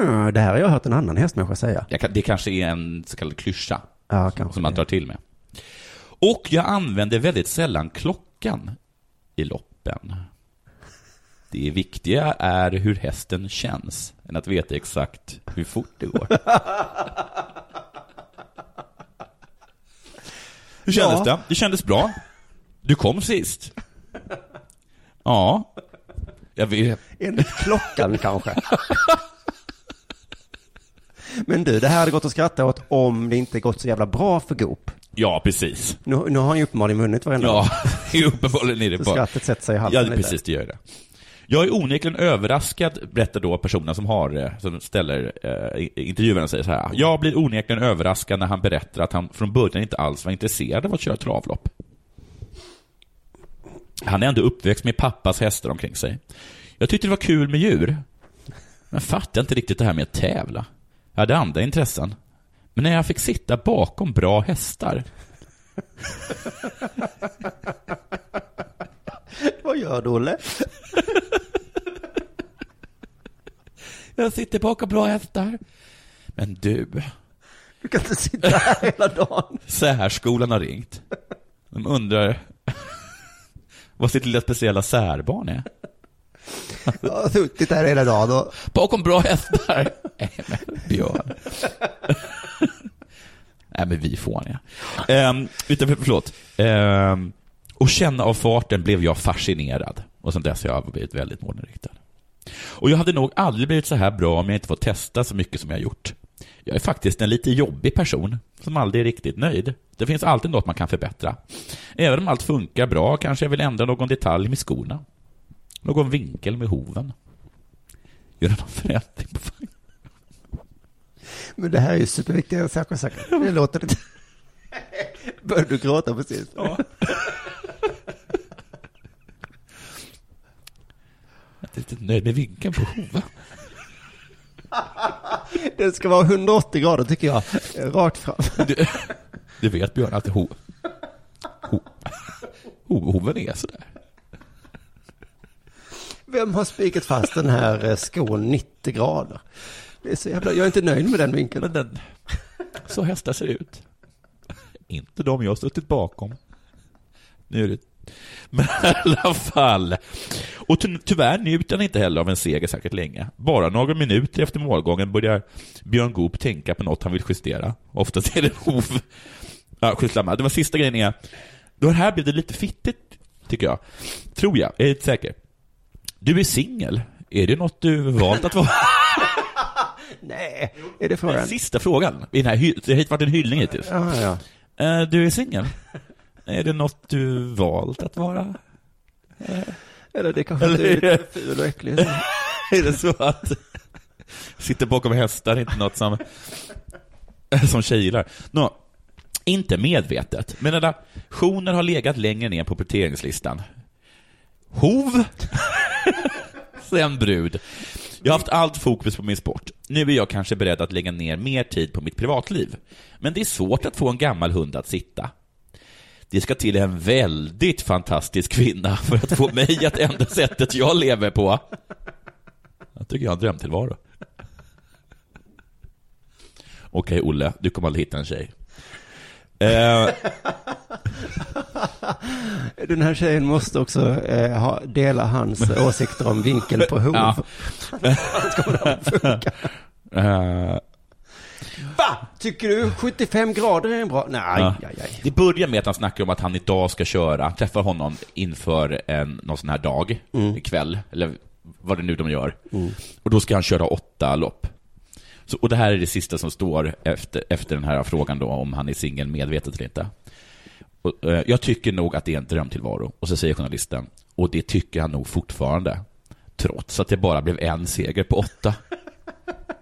Ja, det här har jag hört en annan hästmänniska säga. Jag det kanske är en så kallad klyscha Ja, som man tar till med. Och jag använder väldigt sällan klockan i loppen. Det viktiga är hur hästen känns, än att veta exakt hur fort det går. [LAUGHS] Hur kändes Ja. det? Det kändes bra. Du kom sist. Ja. Jag vet. Enligt klockan kanske. Men du, det här hade gått att skratta åt om det inte gått så jävla bra för Goop. Ja, precis. Nu, nu har han ju uppenbarligen vunnit varenda Ja, [LAUGHS] uppenbarligen är det Så bara... skrattet sätter sig i halsen Ja, lite. precis, det gör det. Jag är onekligen överraskad, berättar då personen som har, eh, som ställer eh, intervjuaren säger så här. Jag blir onekligen överraskad när han berättar att han från början inte alls var intresserad av att köra travlopp. Han är ändå uppväxt med pappas hästar omkring sig. Jag tyckte det var kul med djur. Men fattade inte riktigt det här med att tävla. Jag hade andra intressen. Men när jag fick sitta bakom bra hästar [LAUGHS] Vad gör du, Olle? [LAUGHS] Jag sitter bakom bra hästar. Men du, Du kan inte sitta här hela dagen. [LAUGHS] särskolan har ringt. De undrar [LAUGHS] vad sitt lilla speciella särbarn är. Jag har suttit här hela dagen och... Bakom bra hästar. [LAUGHS] Nej, men Björn. Nej, men vi fåniga. Um, utan, förlåt. Ehm, och känna av farten blev jag fascinerad. Och sen dess har jag blivit väldigt målinriktad. Och jag hade nog aldrig blivit så här bra om jag inte fått testa så mycket som jag gjort. Jag är faktiskt en lite jobbig person som aldrig är riktigt nöjd. Det finns alltid något man kan förbättra. Även om allt funkar bra kanske jag vill ändra någon detalj med skorna. Någon vinkel med hoven. Göra någon förändring på vagnen. Men det här är ju superviktiga saker säkert. Det låter lite... [LAUGHS] Började du gråta precis? Ja. Är lite nöjd med vinkeln på hoven. [LAUGHS] Den ska vara 180 grader tycker jag. Rakt fram. Du, du vet Björn att ho, ho, ho, hoven är sådär. Vem har spikat fast den här eh, skon 90 grader? Det är så jävla... Jag är inte nöjd med den vinkeln. Men den, så hästar ser ut. Inte de jag har suttit bakom. Nu är det... [LAUGHS] Men i alla fall. Och ty tyvärr njuter han inte heller av en seger särskilt länge. Bara några minuter efter målgången börjar Björn Goop tänka på något han vill justera. Oftast är det hov. Ja, skitsamma. Det var sista grejen är, då här blev det lite fittigt tycker jag. Tror jag, jag är inte säker. Du är singel. Är det något du valt att vara? [LAUGHS] Nej, är det frågan? Sista frågan. Det har varit en hyllning hittills. Ja, ja. Eh, Du är singel. [LAUGHS] Är det något du valt att vara? Eller det kanske inte är ful och äcklig. [LAUGHS] är det så att sitter bakom hästar är inte något som, som tjejer? Nå, inte medvetet, men redaktioner har legat längre ner på prioriteringslistan. Hov, [LAUGHS] sen brud. Jag har haft allt fokus på min sport. Nu är jag kanske beredd att lägga ner mer tid på mitt privatliv. Men det är svårt att få en gammal hund att sitta. Det ska till en väldigt fantastisk kvinna för att få mig att ändra sättet jag lever på. Jag tycker jag har en drömtillvaro. Okej, Olle, du kommer aldrig hitta en tjej. Eh, Den här tjejen måste också eh, ha, dela hans åsikter om vinkel på hov. Ja. Annars kommer det funka. Va? Tycker du 75 grader är en bra? Nej, ja. aj, aj. Det börjar med att han snackar om att han idag ska köra, träffar honom inför en, någon sån här dag, ikväll, eller vad det nu de gör. Och då ska han köra åtta lopp. Så, och det här är det sista som står efter, efter den här frågan då, om han är singel medvetet eller inte. Och, eh, jag tycker nog att det är en drömtillvaro. Och så säger journalisten, och det tycker han nog fortfarande. Trots att det bara blev en seger på åtta. [LAUGHS]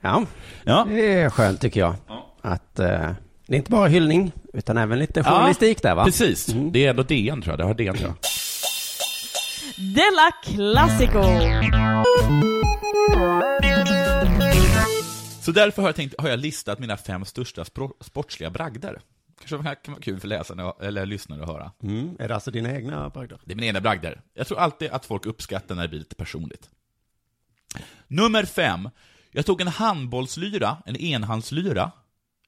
Ja, Ja. det är skönt tycker jag. Att eh, det är inte bara hyllning, utan även lite journalistik där va? Precis. Det är ändå DN tror jag. Det har DN tror jag. Della Classico! Så därför har jag, tänkt, har jag listat mina fem största sportsliga bragder. Kanske kan vara kul för läsarna eller lyssnare att höra. Mm. Är det alltså dina egna bragder? Det är mina egna bragder. Jag tror alltid att folk uppskattar när det blir lite personligt. Nummer fem. Jag tog en handbollslyra, en enhandslyra,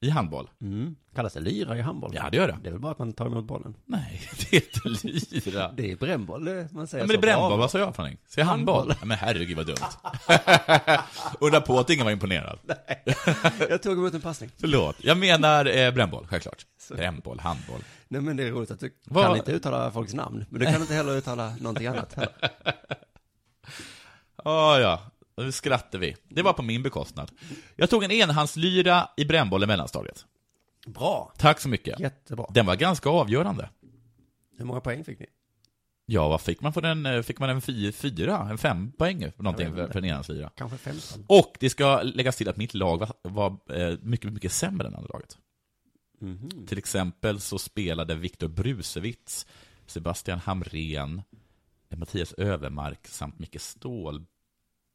i handboll. Mm. Kallas det lyra i handboll? Ja, det gör det. Det är väl bara att man tar emot bollen? Nej, [LAUGHS] det heter lyra. Det är brännboll det man säger Ja, men det är brännboll, vad sa jag för någonting? Säger handboll? Handboll. Ja, men herregud vad dumt. [LAUGHS] Undra på att ingen var imponerad. [LAUGHS] Jag tog emot en passning. Förlåt. Jag menar eh, brännboll, självklart. Brännboll, handboll. Nej men det är roligt att du Vad- kan inte uttala folks namn. Men du kan inte heller uttala någonting annat heller. Ja, ja. Nu skrattar vi. Det var på min bekostnad. Jag tog en enhandslyra i brännboll i mellanstadiet. Bra. Tack så mycket. Jättebra. Den var ganska avgörande. Hur många poäng fick ni? Ja, vad fick man för den? eh, Fick man en fy- fyra? En fem poäng för någonting för, en enhandslyra? Kanske 15. Och det ska läggas till att mitt lag var, var eh, mycket, mycket sämre än andra laget. Mhm. Till exempel så spelade Viktor Brusewitz, Sebastian Hamrén, Mattias Övermark samt Micke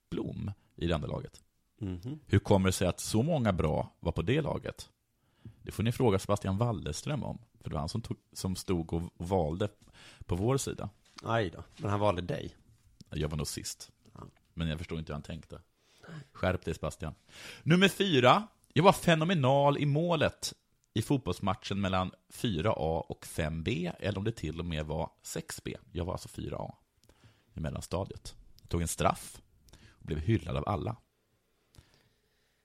Stålblom i det andra laget. Mhm. Hur kommer det sig att så många bra var på det laget? Det får ni fråga Sebastian Wallerström om, för det var han som, tog, som stod och valde på vår sida. Aj då, men han valde dig. Jag var nog sist. Men jag förstår inte hur han tänkte. Skärp dig Sebastian. Nummer fyra. Jag var fenomenal i målet i fotbollsmatchen mellan 4A och 5B, eller om det till och med var 6B. Jag var alltså 4A i mellanstadiet. Jag tog en straff blev hyllad av alla.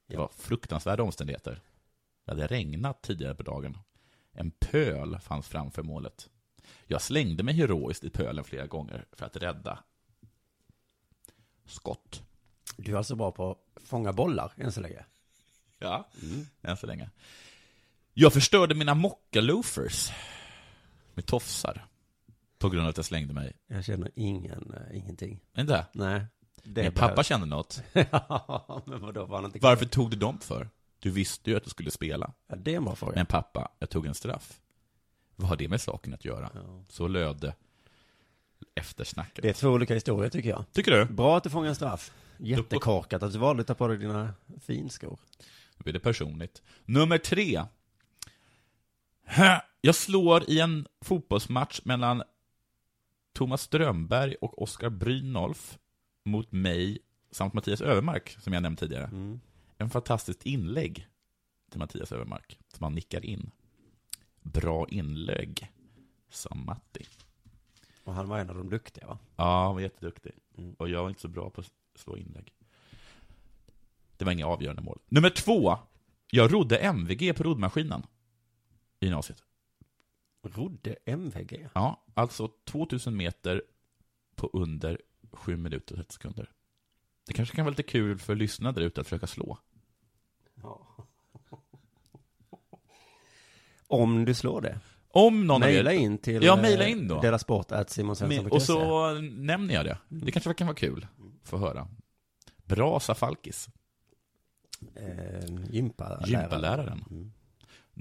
Det var fruktansvärda omständigheter. Det hade regnat tidigare på dagen. En pöl fanns framför målet. Jag slängde mig heroiskt i pölen flera gånger för att rädda skott. Du är alltså bra på att fånga bollar än så länge. Ja, än så länge. Jag förstörde mina mocka-loafers med tofsar på grund av att jag slängde mig. Jag känner ingen, äh, ingenting. Inte? Nej. Det behövs. pappa kände något. [LAUGHS] ja, men vadå, var han inte Varför tog du dem för? Du visste ju att du skulle spela. Ja, det är en bra fråga. Men pappa, jag tog en straff. Vad har det med saken att göra? Så löd eftersnacket. Det är två olika historier tycker jag. Tycker du? Bra att du fångar en straff. Jättekorkat att du valde att ta på dig dina finskor. Nu blir det personligt. Nummer tre. Jag slår i en fotbollsmatch mellan Thomas Strömberg och Oskar Brynolf mot mig samt Mattias Övermark, som jag nämnt tidigare. En fantastiskt inlägg till Mattias Övermark, som han nickar in. Bra inlägg, sa Matti. Och han var en av de duktiga va? Ja, han var jätteduktig. Och jag var inte så bra på att slå inlägg. Det var inga avgörande mål. Nummer två. Jag rodde MVG på roddmaskinen i gymnasiet. Rodde MVG? Ja, alltså 2000 meter på under 7 minuter och 30 sekunder. Det kanske kan vara lite kul för lyssnare där ute att försöka slå. Ja. Om du slår det. Om någon Maila in till Ja, maila in då. delasport.simonsvensson.se. Och så nämner jag det. Det kanske kan vara kul att få höra. Bra Safalkis. Eh, gympaläraren. Gympaläraren. Mm.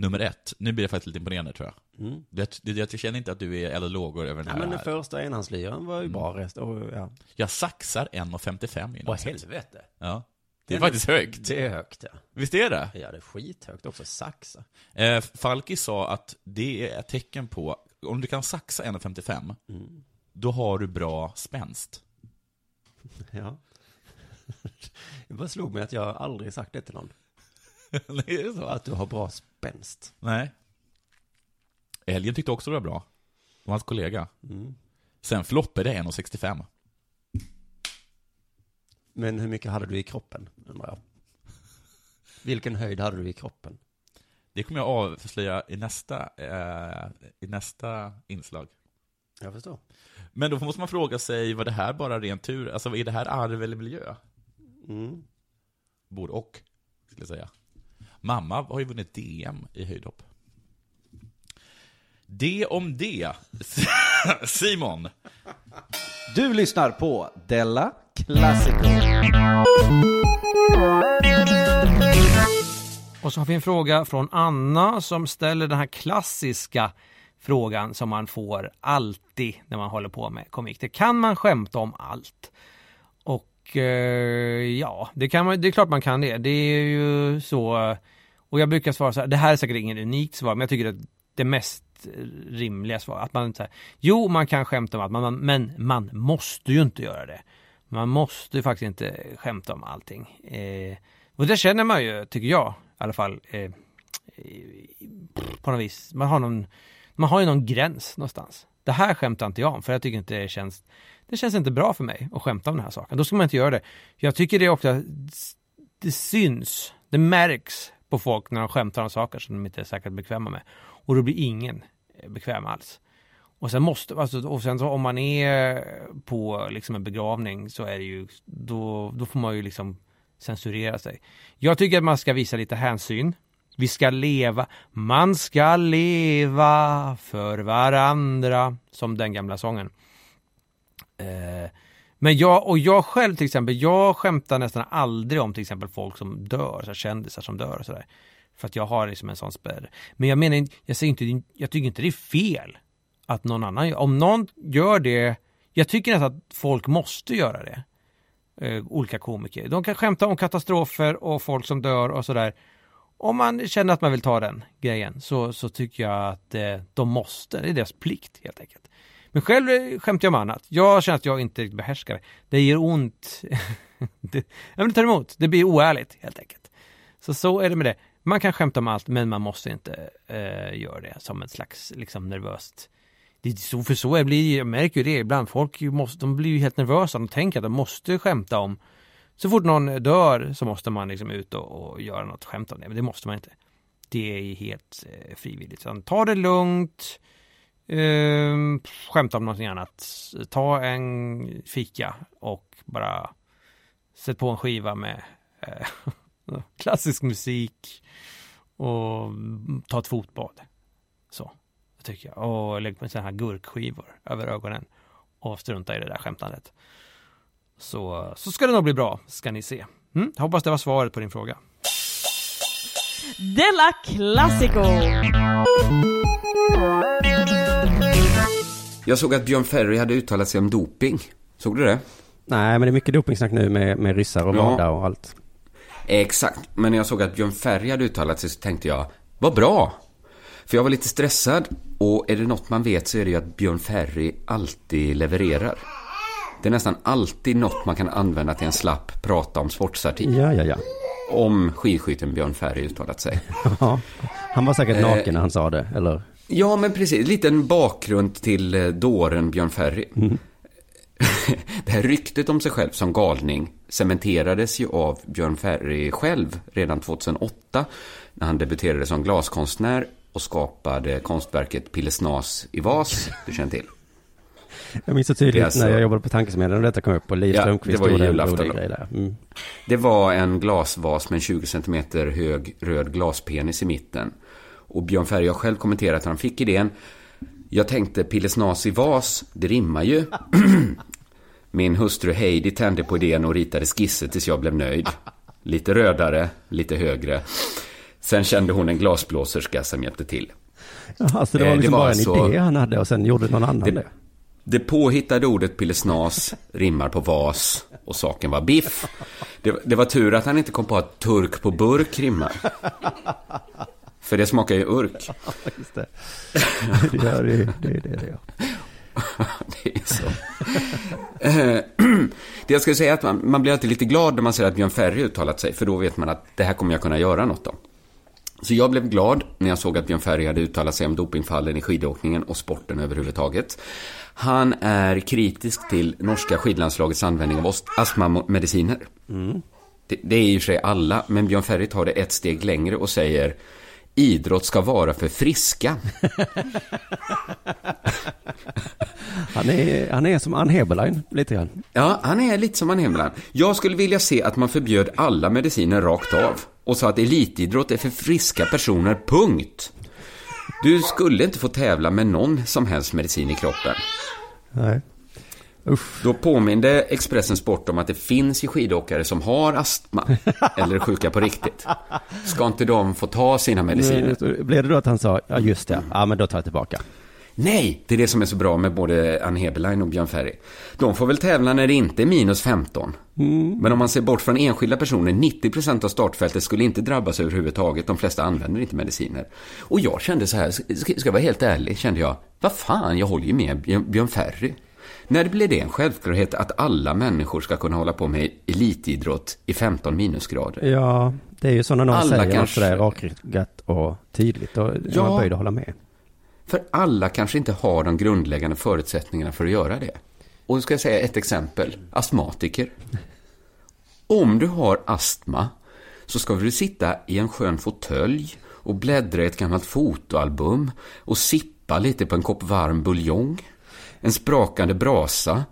Nummer ett. Nu blir det faktiskt lite imponerande tror jag. Mm. Det, det, jag känner inte att du är och lågor över den Ja, här. men den första enhandslyran var ju bra rest. Och, ja. Jag saxar 1,55 innan Åh, helvete. Ja. Det är faktiskt högt. Det är högt, ja. Visst är det? Ja, det är skithögt också. Saxa. Eh, Falki sa att det är ett tecken på, om du kan saxa 1,55, Mm. då har du bra spänst. [LAUGHS] Ja. Det bara slog mig att jag aldrig sagt det till någon. [LAUGHS] Nej, är det så? Att du har bra spänst. Nej. Älgen tyckte också det var bra. Och hans kollega. Mm. Sen floppade 1,65. Men hur mycket hade du i kroppen, undrar jag? Vilken höjd hade du i kroppen? Det kommer jag avslöja i nästa, eh, i nästa inslag. Jag förstår. Men då måste man fråga sig, var det här bara ren tur? Alltså, är det här arv eller miljö? Mm. Både och, skulle jag säga. Mamma har ju vunnit DM i höjdhopp. Det om det. [LAUGHS] Simon. Du lyssnar på Della Classico. Och så har vi en fråga från Anna som ställer den här klassiska frågan som man får alltid när man håller på med komik. Det kan man skämta om allt? Och ja, det, kan man, det är klart man kan det. Det är ju så. Och jag brukar svara så här, det här är säkert ingen unikt svar, men jag tycker att det mest rimliga svar, att man säger, jo man kan skämta om allt, man, men man måste ju inte göra det. Man måste ju faktiskt inte skämta om allting. Eh, och det känner man ju, tycker jag, i alla fall, eh, eh på något vis. Man har, någon, man har ju någon gräns någonstans. Det här skämtar inte jag om, för jag tycker inte det känns, det känns inte bra för mig att skämta om den här saken. Då ska man inte göra det. Jag tycker det också, det syns, det märks på folk när de skämtar om saker som de inte är säkert bekväma med. Och då blir ingen eh, bekväm alls. Och sen måste, alltså, och sen så om man är på liksom en begravning så är det ju, då, då får man ju liksom censurera sig. Jag tycker att man ska visa lite hänsyn. Vi ska leva, man ska leva för varandra, som den gamla sången. Eh, men jag, och jag själv till exempel, jag skämtar nästan aldrig om till exempel folk som dör, så här, kändisar som dör och sådär. För att jag har liksom en sån spärr. Men jag menar, jag säger inte, jag tycker inte det är fel att någon annan gör. Om någon gör det, jag tycker nästan att folk måste göra det. Eh, olika komiker. De kan skämta om katastrofer och folk som dör och sådär. Om man känner att man vill ta den grejen så, så tycker jag att eh, de måste. Det är deras plikt helt enkelt. Men själv skämtar jag om annat. Jag känner att jag inte riktigt behärskar det. Det ger ont. [LAUGHS] det, jag vill ta emot. Det blir oärligt helt enkelt. Så så är det med det. Man kan skämta om allt men man måste inte eh, göra det som ett slags liksom nervöst det är så, för så jag, blir, jag märker ju det ibland, folk måste, de blir ju helt nervösa, de tänker att de måste skämta om så fort någon dör så måste man liksom ut och, och göra något skämt om det, men det måste man inte. Det är helt eh, frivilligt. Så ta det lugnt, eh, skämta om någonting annat, ta en fika och bara sätt på en skiva med eh, [LAUGHS] klassisk musik och ta ett fotbad. Så. Tycker jag. Och lägg på sådana här gurkskivor över ögonen. Och strunta i det där skämtandet. Så, så ska det nog bli bra, ska ni se. Mm, jag hoppas det var svaret på din fråga. Della Classico! Jag såg att Björn Ferry hade uttalat sig om doping. Såg du det? Nej, men det är mycket dopingsnack nu med, med ryssar och Ja. Wada och allt. Exakt. Men när jag såg att Björn Ferry hade uttalat sig så tänkte jag, vad bra! För jag var lite stressad och är det något man vet så är det ju att Björn Ferry alltid levererar. Det är nästan alltid något man kan använda till en slapp prata om sportsatir. Ja, ja, ja. Om skidskytten Björn Ferry uttalat sig. [LAUGHS] Ja, han var säkert Eh, naken när han sa det, eller? Ja, men precis. Liten bakgrund till eh, dåren Björn Ferry. [LAUGHS] det här ryktet om sig själv som galning cementerades ju av Björn Ferry själv redan 2008 när han debuterade som glaskonstnär och skapade konstverket Pillesnas i vas. Du känner till? Jag minns så tydligt alltså- när jag jobbade på Tankesmedjan och detta kom upp och Liv Ja, Strömquist det var ju julafton. Mm. Det var en glasvas med en 20 cm hög röd glaspenis i mitten. Och Björn Ferry har själv kommenterat att han fick idén. Jag tänkte Pillesnas i vas, det rimmar ju. [CLEARS THROAT] Min hustru Heidi tände på idén och ritade skisser tills jag blev nöjd. Lite rödare, lite högre. Sen kände hon en glasblåserska som hjälpte till. Jaha, så det var Eh, liksom bara en alltså- idé han hade och sen gjorde någon annan det. Det, det påhittade ordet pillesnas rimmar på vas och saken var biff. Det, det var tur att han inte kom på att turk på burk rimmar. För det smakar ju urk. [LAUGHS] Just det. Det gör det, det, det, det gör. [LAUGHS] det är så. Eh, [CLEARS THROAT] det jag skulle säga är att man, man blir alltid lite glad när man ser att Björn Ferry uttalat sig, för då vet man att det här kommer jag kunna göra något om. Så jag blev glad när jag såg att Björn Ferry hade uttalat sig om dopingfallen i skidåkningen och sporten överhuvudtaget. Han är kritisk till norska skidlandslagets användning av astmamediciner. Det, det är i och för sig alla, men Björn Ferry tar det ett steg längre och säger idrott ska vara för friska. [LAUGHS] Han är, han är som Ann Heberlein, lite grann. Ja, han är lite som Ann Hemland. Jag skulle vilja se att man förbjöd alla mediciner rakt av och sa att elitidrott är för friska personer, punkt. Du skulle inte få tävla med någon som helst medicin i kroppen. Nej. Då påminde Expressen Sport om att det finns ju skidåkare som har astma [LAUGHS] eller är sjuka på riktigt. Ska inte de få ta sina mediciner? Blev det då att han sa, ja just det, ja men då tar jag tillbaka. Nej, det är det som är så bra med både Ann Heberlein och Björn Ferry. De får väl tävla när det inte är minus 15. Men om man ser bort från enskilda personer, 90% av startfältet skulle inte drabbas överhuvudtaget. De flesta använder inte mediciner. Och jag kände så här, ska jag vara helt ärlig, kände jag, vad fan, jag håller ju med Björn Ferry. När blir det en självklarhet att alla människor ska kunna hålla på med elitidrott i 15 minusgrader? Ja, det är ju så när någon Alla säger kanske- sådär rakryggat och tydligt. Och ja. Ja. man böjd att hålla med. För alla kanske inte har de grundläggande förutsättningarna för att göra det. Och då ska jag säga ett exempel. Astmatiker. Om du har astma så ska du sitta i en skön fåtölj och bläddra i ett gammalt fotoalbum och sippa lite på en kopp varm buljong, en sprakande brasa,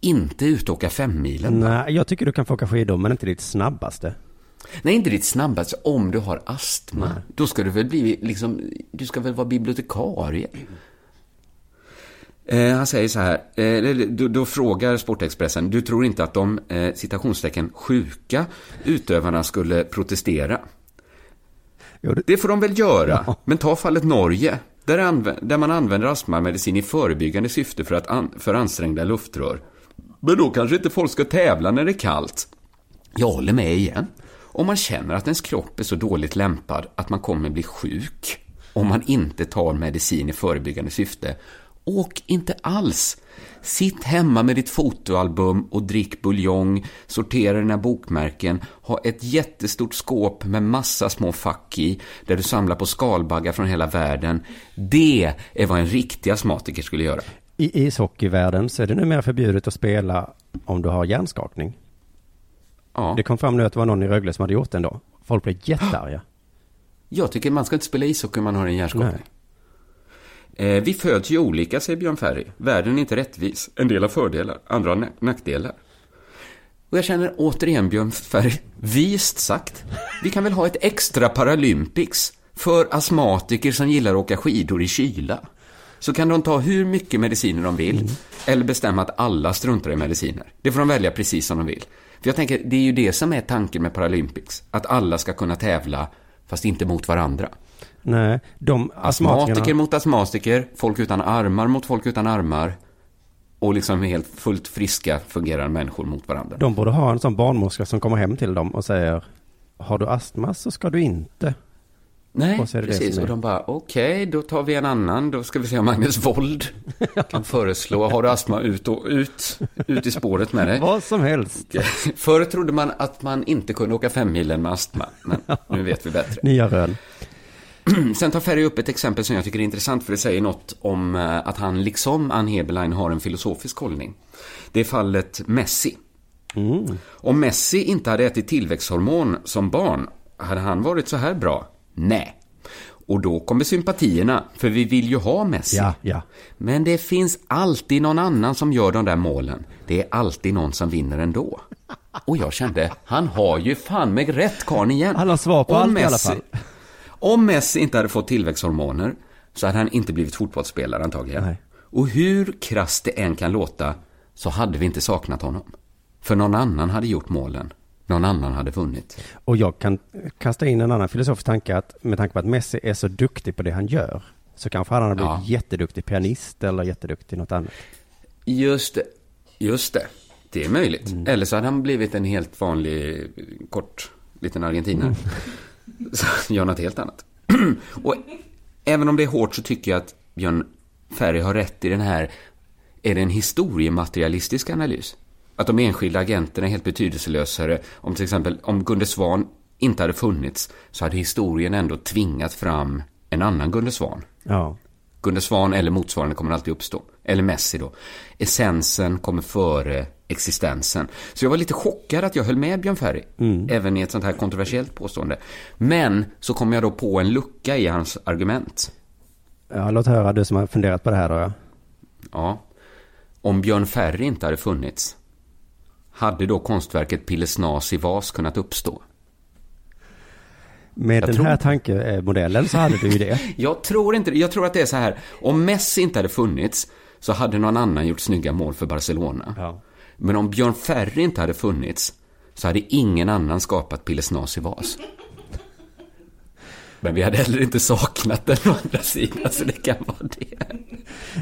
inte ut och åka femmilen. Nej, jag tycker du kan få åka skidor, men inte ditt snabbaste. Nej, inte ditt snabbaste. Om du har astma, då ska du väl bli liksom, du ska väl vara bibliotekarie. Eh, han säger så här, eh, då, då frågar Sportexpressen, du tror inte att de, eh, citationstecken, sjuka utövarna skulle protestera? Det får de väl göra, men ta fallet Norge, där, anv- där man använder astmamedicin i förebyggande syfte för, att an- för ansträngda luftrör. Men då kanske inte folk ska tävla när det är kallt. Jag håller med igen. Om man känner att ens kropp är så dåligt lämpad att man kommer bli sjuk om man inte tar medicin i förebyggande syfte, åk inte alls. Sitt hemma med ditt fotoalbum och drick buljong, sortera dina bokmärken, ha ett jättestort skåp med massa små fack i, där du samlar på skalbaggar från hela världen. Det är vad en riktig astmatiker skulle göra. I ishockeyvärlden så är det numera förbjudet att spela om du har hjärnskakning. Ja. Det kom fram nu att det var någon i Rögle som hade gjort det ändå. Folk blev jättearga. Jag tycker man ska inte spela ishockey om man har en hjärnskakning. Eh, vi föds ju olika, säger Björn Ferry. Världen är inte rättvis. En del har fördelar, andra har nack- nackdelar. Och jag känner återigen Björn Ferry, vist sagt. Vi kan väl ha ett extra Paralympics för astmatiker som gillar att åka skidor i kyla. Så kan de ta hur mycket mediciner de vill, eller bestämma att alla struntar i mediciner. Det får de välja precis som de vill. För jag tänker, det är ju det som är tanken med Paralympics. Att alla ska kunna tävla, fast inte mot varandra. Nej, de Astmatiker mot astmatiker, folk utan armar mot folk utan armar. Och liksom helt fullt friska fungerande människor mot varandra. De borde ha en sån barnmorska som kommer hem till dem och säger Har du astma så ska du inte. Nej, Och precis. Och de bara, okej, då tar vi en annan. Då ska vi se om Magnus Wold [LAUGHS] kan föreslå, har du astma, ut och ut, ut i spåret med dig. Vad som helst. Förr trodde man att man inte kunde åka femmilen med astma, men nu vet vi bättre. Nya rön. [CLEARS THROAT] Sen tar Ferry upp ett exempel som jag tycker är intressant för det säger något om eh, att han liksom Ann Heberlein har en filosofisk hållning. Det är fallet Messi. Om Messi inte hade ätit tillväxthormon som barn, hade han varit så här bra? Nej. Och då kommer sympatierna, för vi vill ju ha Messi. Ja, ja. Men det finns alltid någon annan som gör de där målen. Det är alltid någon som vinner ändå. Och jag kände, han har ju fan med rätt karln igen. Han har svar på Om allt i alla Messi- fall. Om Messi inte hade fått tillväxthormoner så hade han inte blivit fotbollsspelare antagligen. Nej. Och hur krasst det än kan låta så hade vi inte saknat honom. För någon annan hade gjort målen. Någon annan hade vunnit. Och jag kan kasta in en annan filosofisk tanke att med tanke på att Messi är så duktig på det han gör så kanske han hade blivit Ja. jätteduktig pianist eller jätteduktig något annat. Just det. Just det. Det är möjligt. Mm. Eller så hade han blivit en helt vanlig, kort, liten argentinare. Så gör något helt annat. [CLEARS THROAT] Och även om det är hårt så tycker jag att Björn Ferry har rätt i den här, är det en historiematerialistisk analys? Att de enskilda agenterna är helt betydelselösare. Om till exempel, om Gunde Svan inte hade funnits så hade historien ändå tvingat fram en annan Gunde Svan. Ja. Gunde Svan eller motsvarande kommer alltid uppstå. Eller Messi då. Essensen kommer före existensen. Så jag var lite chockad att jag höll med Björn Ferry. Även i ett sånt här kontroversiellt påstående. Men så kom jag då på en lucka i hans argument. ja, låt höra du som har funderat på det här då. Ja. Ja. Om Björn Ferry inte hade funnits, hade då konstverket Pillesnas i vas kunnat uppstå? Med Jag den tror här tankemodellen så hade du ju det. [LAUGHS] Jag tror inte. Jag tror att det är så här. Om Messi inte hade funnits så hade någon annan gjort snygga mål för Barcelona. Men om Björn Ferry inte hade funnits så hade ingen annan skapat Pillesnas i vas. Men vi hade heller inte saknat den å andra sidan, så det kan vara det.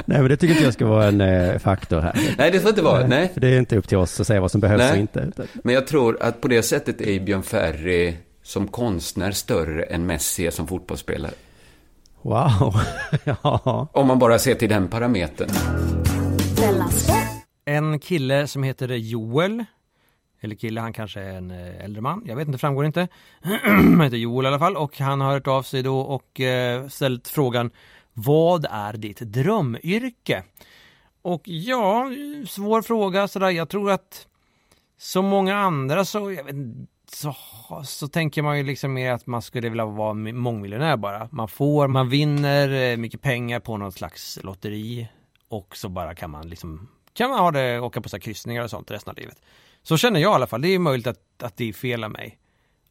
Nej, men det tycker inte jag ska vara en eh, faktor här. Nej, det får inte vara. Nej. För det är inte upp till oss att säga vad som behövs Nej. och inte. utan- Men jag tror att på det sättet är Björn Ferry som konstnär större än Messi som fotbollsspelare. Wow. [LAUGHS] ja. Om man bara ser till den parametern. En kille som heter Joel. Eller kille, han kanske är en eh, äldre man. Jag vet inte, framgår inte. [CLEARS THROAT] han heter Joel i alla fall och han har hört av sig då och eh, ställt frågan Vad är ditt drömyrke? Och ja, svår fråga sådär. Jag tror att som många andra så, jag vet, så, så tänker man ju liksom mer att man skulle vilja vara mångmiljonär bara. Man får, man vinner eh, mycket pengar på något slags lotteri och så bara kan man liksom kan man ha det, åka på så här kryssningar och sånt resten av livet. Så känner jag i alla fall. Det är möjligt att, att det är fel av mig.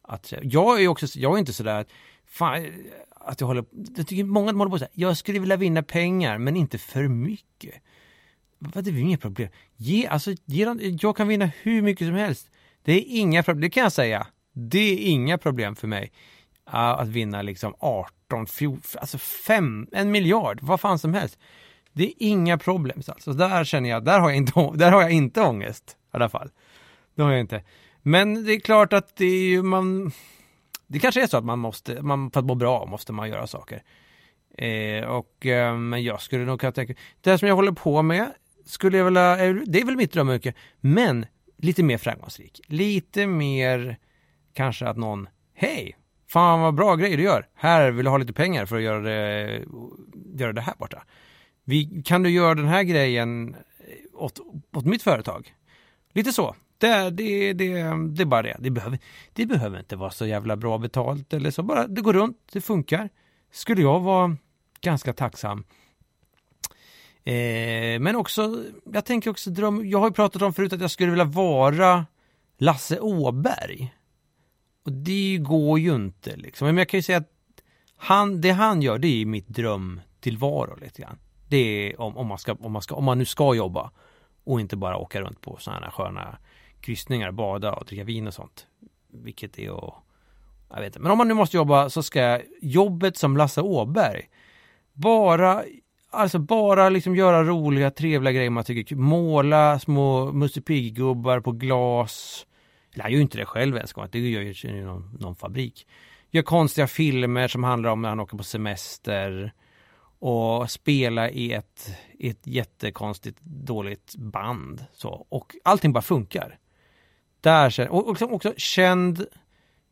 Att, jag är också, jag är inte sådär att, fan, att jag håller, jag tycker många håller på så här, jag skulle vilja vinna pengar men inte för mycket. Vad, det är inget problem. Ge, alltså, ge dem, jag kan vinna hur mycket som helst. Det är inga problem, det kan jag säga. Det är inga problem för mig uh, att vinna liksom 18, 14, alltså 5, en miljard, vad fan som helst. Det är inga problem alltså. Där känner jag, där har jag inte, där har jag inte ångest i alla fall. Det har jag inte. Men det är klart att det är ju man, det kanske är så att man måste, man, för att må bra måste man göra saker. Eh, och, eh, men jag skulle nog kunna tänka, det som jag håller på med skulle jag vilja, det är väl mitt drömyrke, men lite mer framgångsrik. Lite mer kanske att någon, hej, fan vad bra grejer du gör, här vill du ha lite pengar för att göra det, göra det här borta. Vi, kan du göra den här grejen eh, åt, åt mitt företag? Lite så. Det, det, det, det är bara det. Det behöver, det behöver inte vara så jävla bra betalt eller så. Bara det går runt, det funkar. Skulle jag vara ganska tacksam. Eh, men också, jag tänker också dröm, jag har ju pratat om förut att jag skulle vilja vara Lasse Åberg. Och det går ju inte liksom. Men jag kan ju säga att han, det han gör, det är mitt drömtillvaro lite grann. Det är om, om, man ska, om, man ska, om man nu ska jobba och inte bara åka runt på sådana här sköna kryssningar, bada och dricka vin och sånt. Vilket är att, jag vet inte. Men om man nu måste jobba så ska jobbet som Lasse Åberg bara, alltså bara liksom göra roliga, trevliga grejer man tycker är kul. Måla små Musse Pigg-gubbar på glas. Eller han gör ju inte det själv ens, det gör ju någon, någon fabrik. Gör konstiga filmer som handlar om när han åker på semester och spela i ett, i ett jättekonstigt dåligt band. Så. Och allting bara funkar. Där, och också, också känd,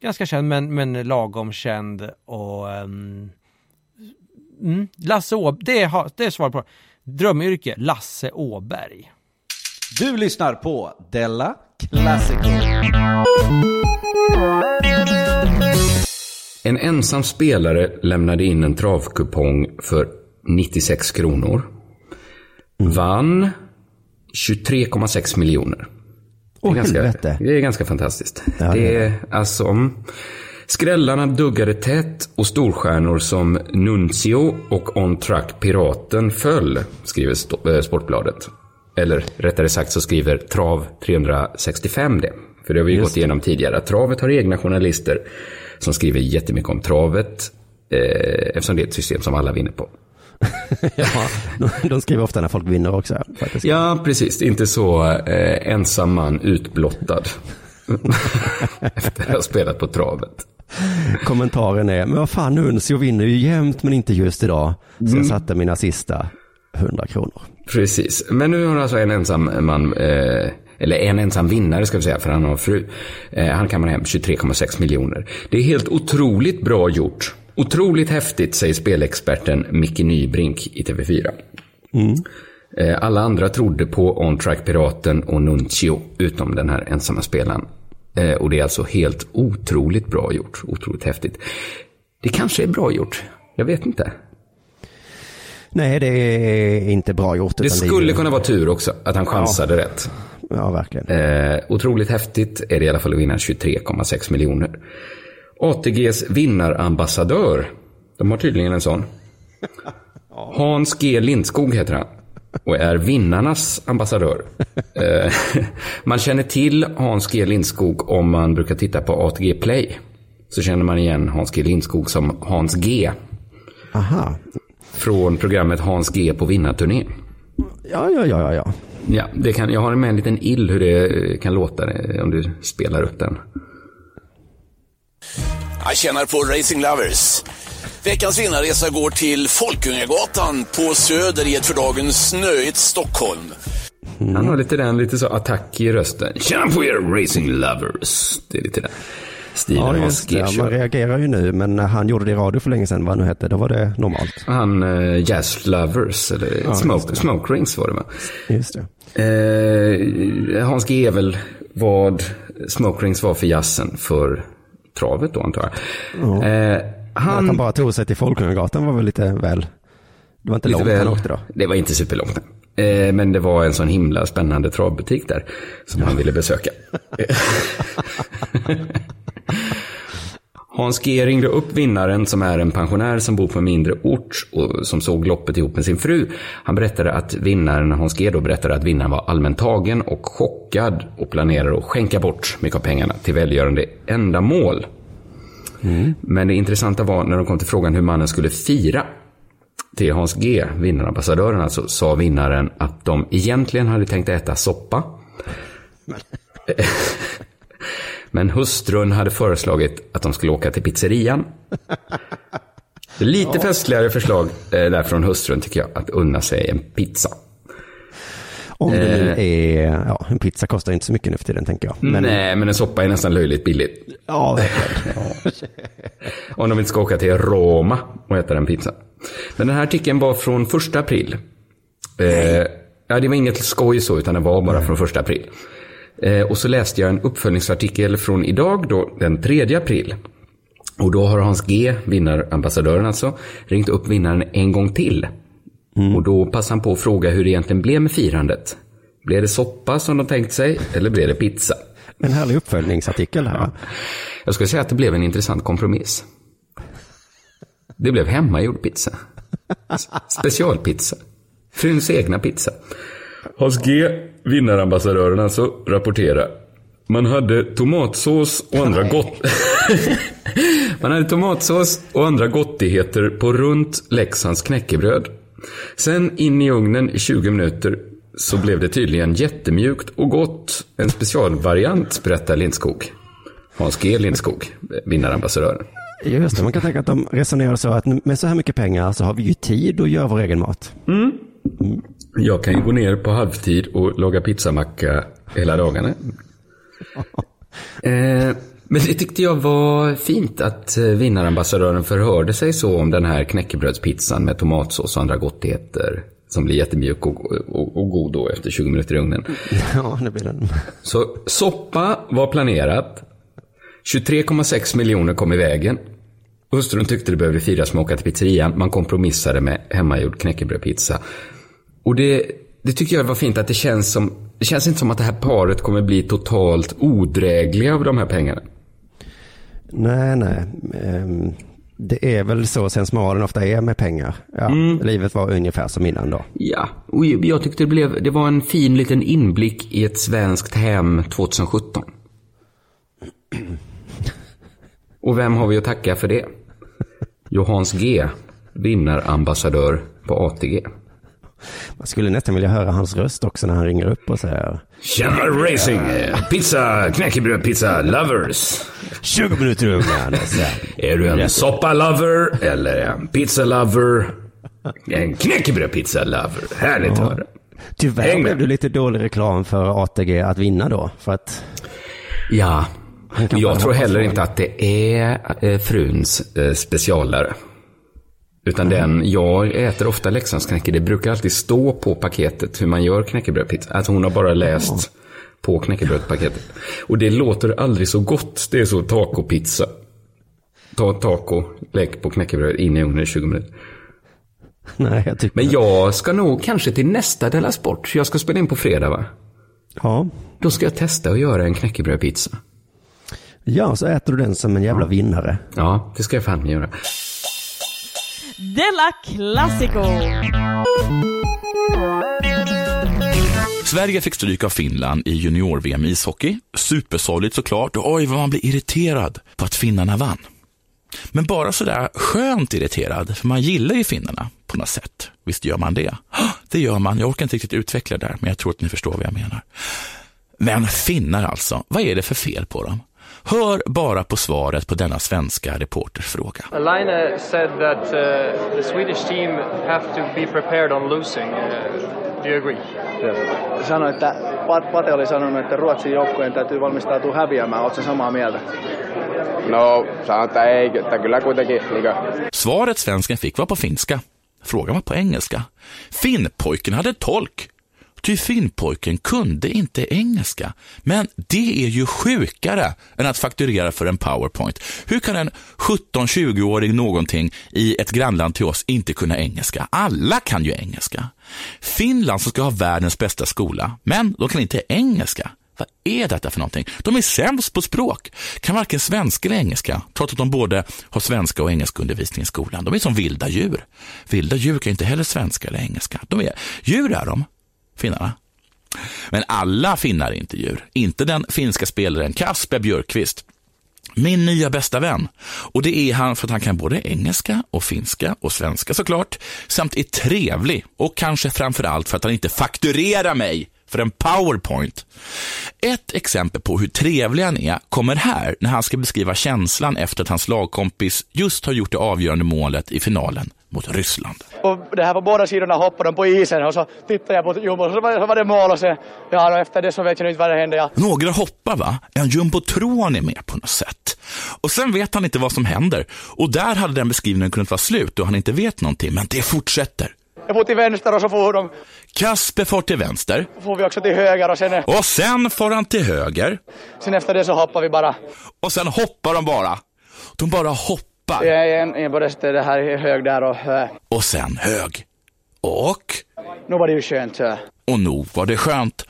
ganska känd men, men lagom känd och um, mm, Lasse Åberg, det är, det är svar på drömyrke, Lasse Åberg. Du lyssnar på Della Classic. En ensam spelare lämnade in en travkupong för 96 kronor. Vann 23,6 miljoner. Åh, ganska, helvete. det är ganska fantastiskt. Ja, det är är alltså... mm, Skrällarna duggade tätt och storstjärnor som Nuncio och On Track Piraten föll, skriver eh, Sportbladet. Eller rättare sagt så skriver Trav 365 det. För det har vi ju Just gått igenom tidigare. Travet har egna journalister som skriver jättemycket om travet. Eh, eftersom det är ett system som alla vinner på. [LAUGHS] ja, de, de skriver ofta när folk vinner också. Faktiskt. Ja, precis. Inte så eh, ensam man utblottad. [LAUGHS] Efter att ha spelat på travet. Kommentaren är, men vad fan Nuncio vinner ju jämt men inte just idag. Så Mm. jag satte mina sista 100 kronor. Precis. Men nu har alltså en ensam man, eh, eller en ensam vinnare ska vi säga, för han har fru. Eh, han kammar hem 23,6 miljoner. Det är helt otroligt bra gjort. Otroligt häftigt, säger spelexperten Micke Nybrink i TV4. Eh, alla andra trodde på On Track Piraten och Nuncio, utom den här ensamma spelaren. Eh, och det är alltså helt otroligt bra gjort. Otroligt häftigt. Det kanske är bra gjort. Jag vet inte. Nej, det är inte bra gjort. Det skulle ju- kunna vara tur också, att han chansade rätt. Ja, verkligen. Eh, otroligt häftigt är det i alla fall att vinna 23,6 miljoner. ATGs vinnarambassadör, de har tydligen en sån. [LAUGHS] Hans G Lindskog heter han. Och är vinnarnas ambassadör. Eh, [LAUGHS] man känner till Hans G Lindskog om man brukar titta på ATG Play. Så känner man igen Hans G Lindskog som Hans G. Aha. Från programmet Hans G på vinnarturné. Ja, ja, ja, ja, ja. Det kan, jag har med en liten ill hur det kan låta eh, om du spelar upp den. Jag tjänar på Racing Lovers. Veckans vinnarresa går till Folkungagatan på Söder i ett för dagen snöigt Stockholm. Han har lite den, lite så attack i rösten. Tjena på er racing lovers. Det är lite den stilen Ja, just det. Man reagerar ju nu, men när han gjorde det i radio för länge sedan, vad nu hette, då var det normalt. Han uh, Jazz Lovers, eller Ja, smoke, det. smoke Rings var det va? Just det. Eh, Hans G är väl vad Smoke Rings var för jazzen för travet då antar jag. Ja. Eh, Att han, han bara tog sig till Folkungagatan var väl lite väl... Det var inte Lite långt väl- han åkte då. Det var inte superlångt. Eh, men det var en sån himla spännande travbutik där som han ville besöka. [LAUGHS] [LAUGHS] Hans G ringde upp vinnaren som är en pensionär som bor på en mindre ort och som såg loppet ihop med sin fru. Han berättade att vinnaren, Hans G då berättade att vinnaren var allmänt tagen och chockad och planerade att skänka bort mycket av pengarna till välgörande ändamål. Men det intressanta var när de kom till frågan hur mannen skulle fira till Hans G, vinnarambassadören alltså, sa vinnaren att de egentligen hade tänkt äta soppa. [LAUGHS] Men hustrun hade föreslagit att de skulle åka till pizzerian. Lite Ja. festligare förslag eh, där från hustrun tycker jag, att unna sig en pizza. Om det nu Eh. är, ja, en pizza kostar inte så mycket nu för tiden tänker jag. Men, Nej, men en soppa är nästan löjligt billigt. Ja, verkligen. [LAUGHS] Om de inte ska åka till Roma och äta den pizza. Men den här artikeln var från första april. Eh, ja, det var inget skoj så, utan det var bara från första april. Eh, och så läste jag en uppföljningsartikel från idag, då, den 3 april. Och då har Hans G, vinnarambassadören alltså, ringt upp vinnaren en gång till. Och då passade han på att fråga hur det egentligen blev med firandet. Blev det soppa som de tänkt sig, eller blev det pizza? En härlig uppföljningsartikel här. va? Jag skulle säga att det blev en intressant kompromiss. Det blev hemmagjord pizza. [LAUGHS] Specialpizza. Fruns egna pizza. Hans G, vinnarambassadören alltså, rapporterar. Man hade tomatsås och andra gott... [LAUGHS] Man hade tomatsås och andra gottigheter på runt Leksands knäckebröd. Sen in i ugnen i 20 minuter så blev det tydligen jättemjukt och gott. En specialvariant, berättar Lindskog. Hans G Lindskog, vinnarambassadören. Just det, man kan tänka att de resonerar så att med så här mycket pengar så har vi ju tid att göra vår egen mat. Jag kan ju gå ner på halvtid och laga pizzamacka hela dagarna. [LAUGHS] Eh, men det tyckte jag var fint att eh, vinnarambassadören förhörde sig så om den här knäckebrödspizzan med tomatsås och andra gottigheter. Som blir jättemjuk och, och, och god då efter 20 minuter i ugnen. [LAUGHS] Ja, det blir den. Så soppa var planerat. 23,6 miljoner kom i vägen. Hustrun tyckte det behövde firas med att åka till pizzerian. Man kompromissade med hemmagjord knäckebrödpizza. Och det, det tycker jag var fint att det känns som, det känns inte som att det här paret kommer bli totalt odrägliga av de här pengarna. Nej, nej. Ehm, Det är väl så sensmoralen ofta är med pengar. Ja, Livet var ungefär som innan då. Ja, och jag tyckte det, blev, det var en fin liten inblick i ett svenskt hem 2017. [CLEARS THROAT] Och vem har vi att tacka för det? Johans G, vinnarambassadör på ATG. Man skulle nästan vilja höra hans röst också när han ringer upp och säger Tjena racing! Pizza, knäckebröd, pizza lovers. 20 minuter ungarna. Är du en soppa-lover eller en pizza-lover? En knäckebröd-pizza-lover. Härligt att höra. Tyvärr blev det lite dålig reklam för ATG att vinna då. För att Ja, jag tror heller inte att det är eh, fruns eh, specialare. Utan den, jag äter ofta Leksandsknäcke. Det brukar alltid stå på paketet hur man gör knäckebrödpizza. Alltså hon har bara läst på knäckebrödpaketet. Och det låter aldrig så gott. Det är så tacopizza. Ta taco, lägg på knäckebröd, in i ugnen i 20 minuter. [LAUGHS] Nej, jag tycker Men jag ska nog kanske till nästa Della Sport. Jag ska spela in på fredag va? Ja. Då ska jag testa att göra en knäckebrödpizza. Ja, så äter du den som en jävla vinnare. Ja, det ska jag fan göra. Della Classico! Sverige fick stryk av Finland i junior-VM i ishockey. Supersorgligt såklart och oj vad man blir irriterad på att finnarna vann. Men bara sådär skönt irriterad, för man gillar ju finnarna på något sätt. Visst gör man det? Det gör man. Jag orkar inte riktigt utveckla det där, men jag tror att ni förstår vad jag menar. Men finnar alltså, vad är det för fel på dem? Hör bara på svaret på denna svenska reporters fråga. Line said that uh, the Swedish team have to be prepared on losing. Uh, do you agree? Sano, että Pat- Pate oli sanonut, että Ruotsin joukkueen täytyy valmistautua häviämään. Oletko samaa mieltä? No, sanon, että ei, että kyllä kuitenkin niin Svaret svensken fick var på finska. Frågan var på engelska. Finnpojken hade tolk. Ty finnpojken kunde inte engelska. Men det är ju sjukare än att fakturera för en powerpoint. Hur kan en 17-20-åring någonting i ett grannland till oss inte kunna engelska? Alla kan ju engelska. Finland som ska ha världens bästa skola, men de kan inte engelska. Vad är detta för någonting? De är sämst på språk, kan varken svenska eller engelska, trots att de både har svenska och engelska undervisning i skolan. De är som vilda djur. Vilda djur kan inte heller svenska eller engelska. De är djur är de, finnarna. Men alla finnar är inte djur. Inte den finska spelaren Kasper Björkqvist. Min nya bästa vän. Och det är han för att han kan både engelska och finska och svenska såklart. Samt är trevlig och kanske framför allt för att han inte fakturerar mig för en powerpoint. Ett exempel på hur trevlig han är kommer här när han ska beskriva känslan efter att hans lagkompis just har gjort det avgörande målet i finalen mot Ryssland. Och det här på båda sidorna hoppade de på isen och så tittade jag på Jumbo och så var, så var det mål och sen, ja och efter det så vet jag inte vad det hände. Ja. Några hoppar va? En jumbotron är med på något sätt. Och sen vet han inte vad som händer. Och där hade den beskrivningen kunnat vara slut och han inte vet någonting, men det fortsätter. Jag får till vänster och så får de, Kasper får till vänster får vi också till höger och sen, och sen får han till höger sen efter det så hoppar vi bara. och sen hoppar de bara. De bara hoppar Jag är en, en både det här är hög där och och sen hög. Och, nu var det ju skönt. Och nog var det skönt.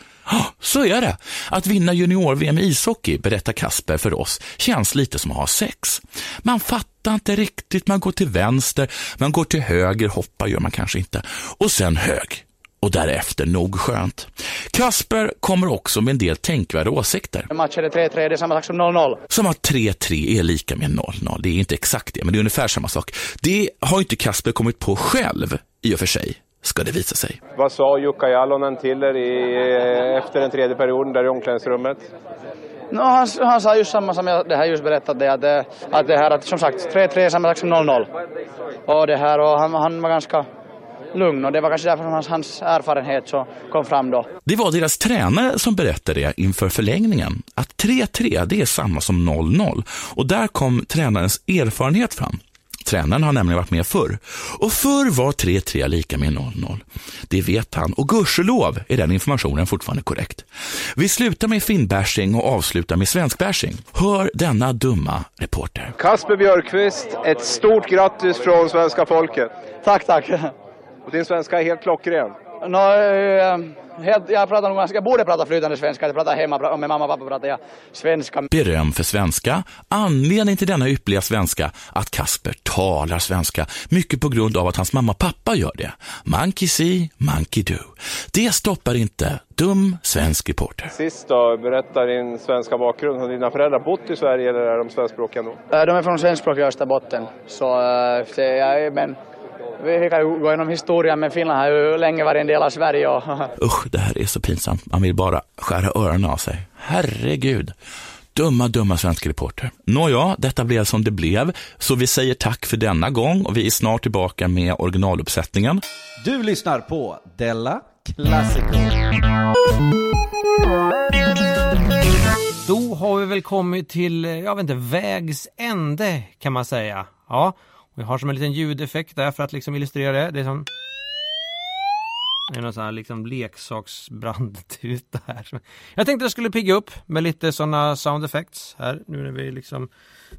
Så är det. Att vinna junior-VM i ishockey, berättar Kasper för oss, känns lite som att ha sex. Man fattar inte riktigt, man går till vänster, man går till höger, hoppar gör man kanske inte. Och sen hög. Och därefter nog skönt. Kasper kommer också med en del tänkvärda åsikter. Matchen är 3-3, det är samma sak som 0-0. Som att 3-3 är lika med 0-0. Det är inte exakt det, men det är ungefär samma sak. Det har inte Kasper kommit på själv, i och för sig, ska det visa sig. Vad sa Jukka Jalonen till er i, efter den tredje perioden där i omklädningsrummet? No, han, han sa just samma som jag det här just berättat det, att, det- att det här att som sagt 3-3 är samma sak som 0-0. Och det här och han, han var ganska lugn och det var kanske därför hans, hans erfarenhet så kom fram då. Det var deras tränare som berättade det inför förlängningen. Att 3-3 det är samma som 0-0. Och där kom tränarens erfarenhet fram. Tränaren har nämligen varit med förr. Och förr var 3-3 lika med 0-0. Det vet han och gudskelov är den informationen fortfarande korrekt. Vi slutar med finnbashing och avslutar med svenskbashing. Hör denna dumma reporter. Kasper Björkqvist, ett stort grattis från svenska folket. Tack, tack. Och din svenska är helt klockren. No, eh, helt, jag pratar nog jag borde prata flytande svenska, jag pratar hemma, med mamma och pappa pratar jag svenska. Beröm för svenska. Anledningen till denna ypperliga svenska att Kasper talar svenska, mycket på grund av att hans mamma och pappa gör det. Monkey see, monkey do. Det stoppar inte dum svensk reporter. Sist då, berätta din svenska bakgrund. Har dina föräldrar bott i Sverige eller är de svenskspråkiga nog? Eh, De är från svenskspråkiga Österbotten, så eh, så jag, men vi kan ju gå igenom historien, men Finland har ju länge varit en del av Sverige och [LAUGHS] Usch, det här är så pinsamt. Man vill bara skära öronen av sig. Herregud. Dumma, dumma svenska reporter. Nåja, detta blev som det blev, så vi säger tack för denna gång och vi är snart tillbaka med originaluppsättningen. Du lyssnar på Della Classico. Då har vi väl kommit till, eh, jag vet inte, vägs ände kan man säga. Ja, jag har som en liten ljudeffekt där för att liksom illustrera det. Det är som... Det är någon sån här liksom leksaksbrandtuta här. Jag tänkte jag skulle pigga upp med lite sådana sound effects här nu när vi liksom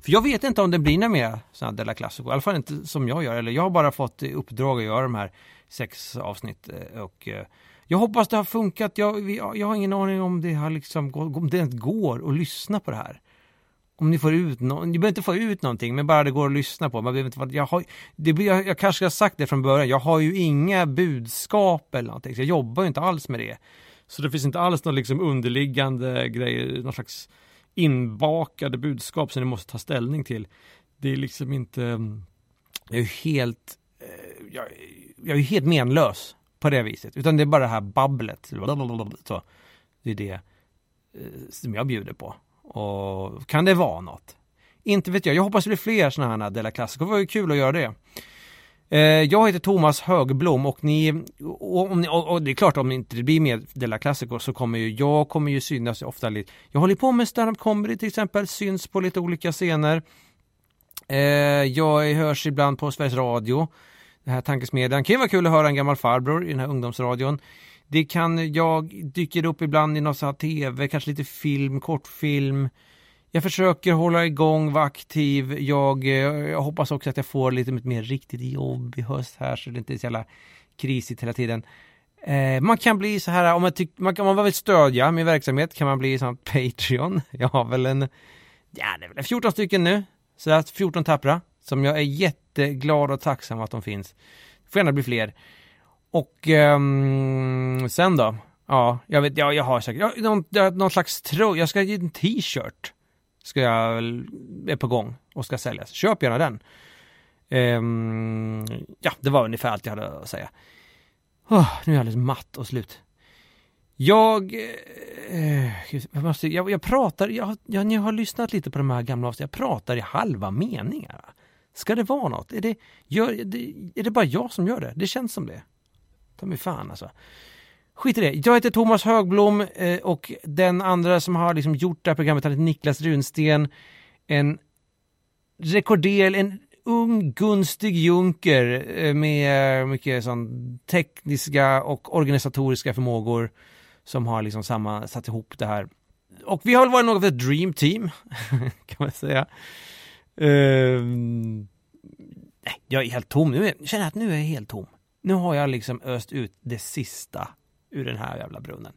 För jag vet inte om det blir några mer sådana Della Classico, i alla fall inte som jag gör. Eller jag har bara fått i uppdrag att göra de här sex avsnitt eh, och eh, jag hoppas det har funkat. Jag, jag, har ingen aning om det har liksom, om det går att lyssna på det här. Om ni får ut någon, ni behöver inte få ut någonting, men bara det går att lyssna på. Man behöver inte, vara- jag, har, det, jag, jag kanske har sagt det från början, jag har ju inga budskap eller någonting, så jag jobbar ju inte alls med det. Så det finns inte alls någon liksom underliggande grejer, någon slags inbakade budskap som ni måste ta ställning till. Det är liksom inte, jag är ju helt, eh, jag, jag är ju helt menlös på det viset. Utan det är bara det här babblet. Så, det är det eh, som jag bjuder på. Och kan det vara något? Inte vet jag. Jag hoppas det blir fler sådana här Della Classico. Det var ju kul att göra det. Eh, jag heter Thomas Högblom och ni, och, om ni- och, och det är klart om det inte blir mer Della Classico så kommer ju jag kommer ju synas ofta lite. Jag håller på med stand-up comedy till exempel, syns på lite olika scener. Eh, jag hörs ibland på Sveriges Radio. Det här tankesmedjan. kan ju vara kul att höra en gammal farbror i den här ungdomsradion. Det kan, jag dyker upp ibland i någon sån här tv, kanske lite film, kortfilm. Jag försöker hålla igång, vara aktiv. Jag, eh, jag hoppas också att jag får lite mer riktigt jobb i höst här så det inte är så jävla krisigt hela tiden. Eh, man kan bli så här, om man, tyck, man, kan, om man vill stödja min verksamhet kan man bli sån Patreon. [LAUGHS] Jag har väl en, ja det är väl 14 stycken nu. Så att 14 tappra, som jag är jätteglad och tacksam att de finns. Får gärna bli fler. Och um, sen då? Ja, jag vet, ja, jag har säkert, ja, någon, någon slags tröja, jag ska ge en t-shirt. Ska jag, är på gång och ska säljas. Köp gärna den. Um, ja, det var ungefär allt jag hade att säga. Oh, nu är jag alldeles matt och slut. Jag, eh, jag, måste, jag, jag pratar, jag, jag, ni har lyssnat lite på de här gamla avsnitten, jag pratar i halva meningar. Ska det vara något? Är det, gör, det, är det bara jag som gör det? Det känns som det. Ta mig fan alltså. Skit i det. Jag heter Thomas Högblom eh, och den andra som har liksom gjort det här programmet heter Niklas Runsten. En rekordel, en ung gunstig junker eh, med mycket sån tekniska och organisatoriska förmågor som har liksom samma, satt ihop det här. Och vi har väl varit något av ett dream team, [LAUGHS] kan man säga. Um, nej, jag är helt tom nu. Jag känner att nu är jag helt tom. Nu har jag liksom öst ut det sista ur den här jävla brunnen.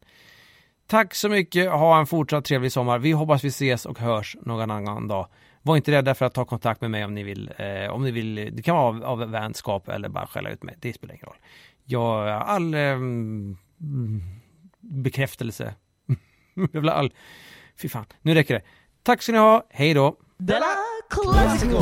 Tack så mycket, ha en fortsatt trevlig sommar. Vi hoppas vi ses och hörs någon annan dag. Var inte rädda för att ta kontakt med mig om ni vill. Eh, om ni vill det kan vara av, av vänskap eller bara skälla ut mig. Det spelar ingen roll. Jag all eh, bekräftelse. [LAUGHS] Jag vill all... Fy fan, nu räcker det. Tack ska ni ha, hej då! Della Classico!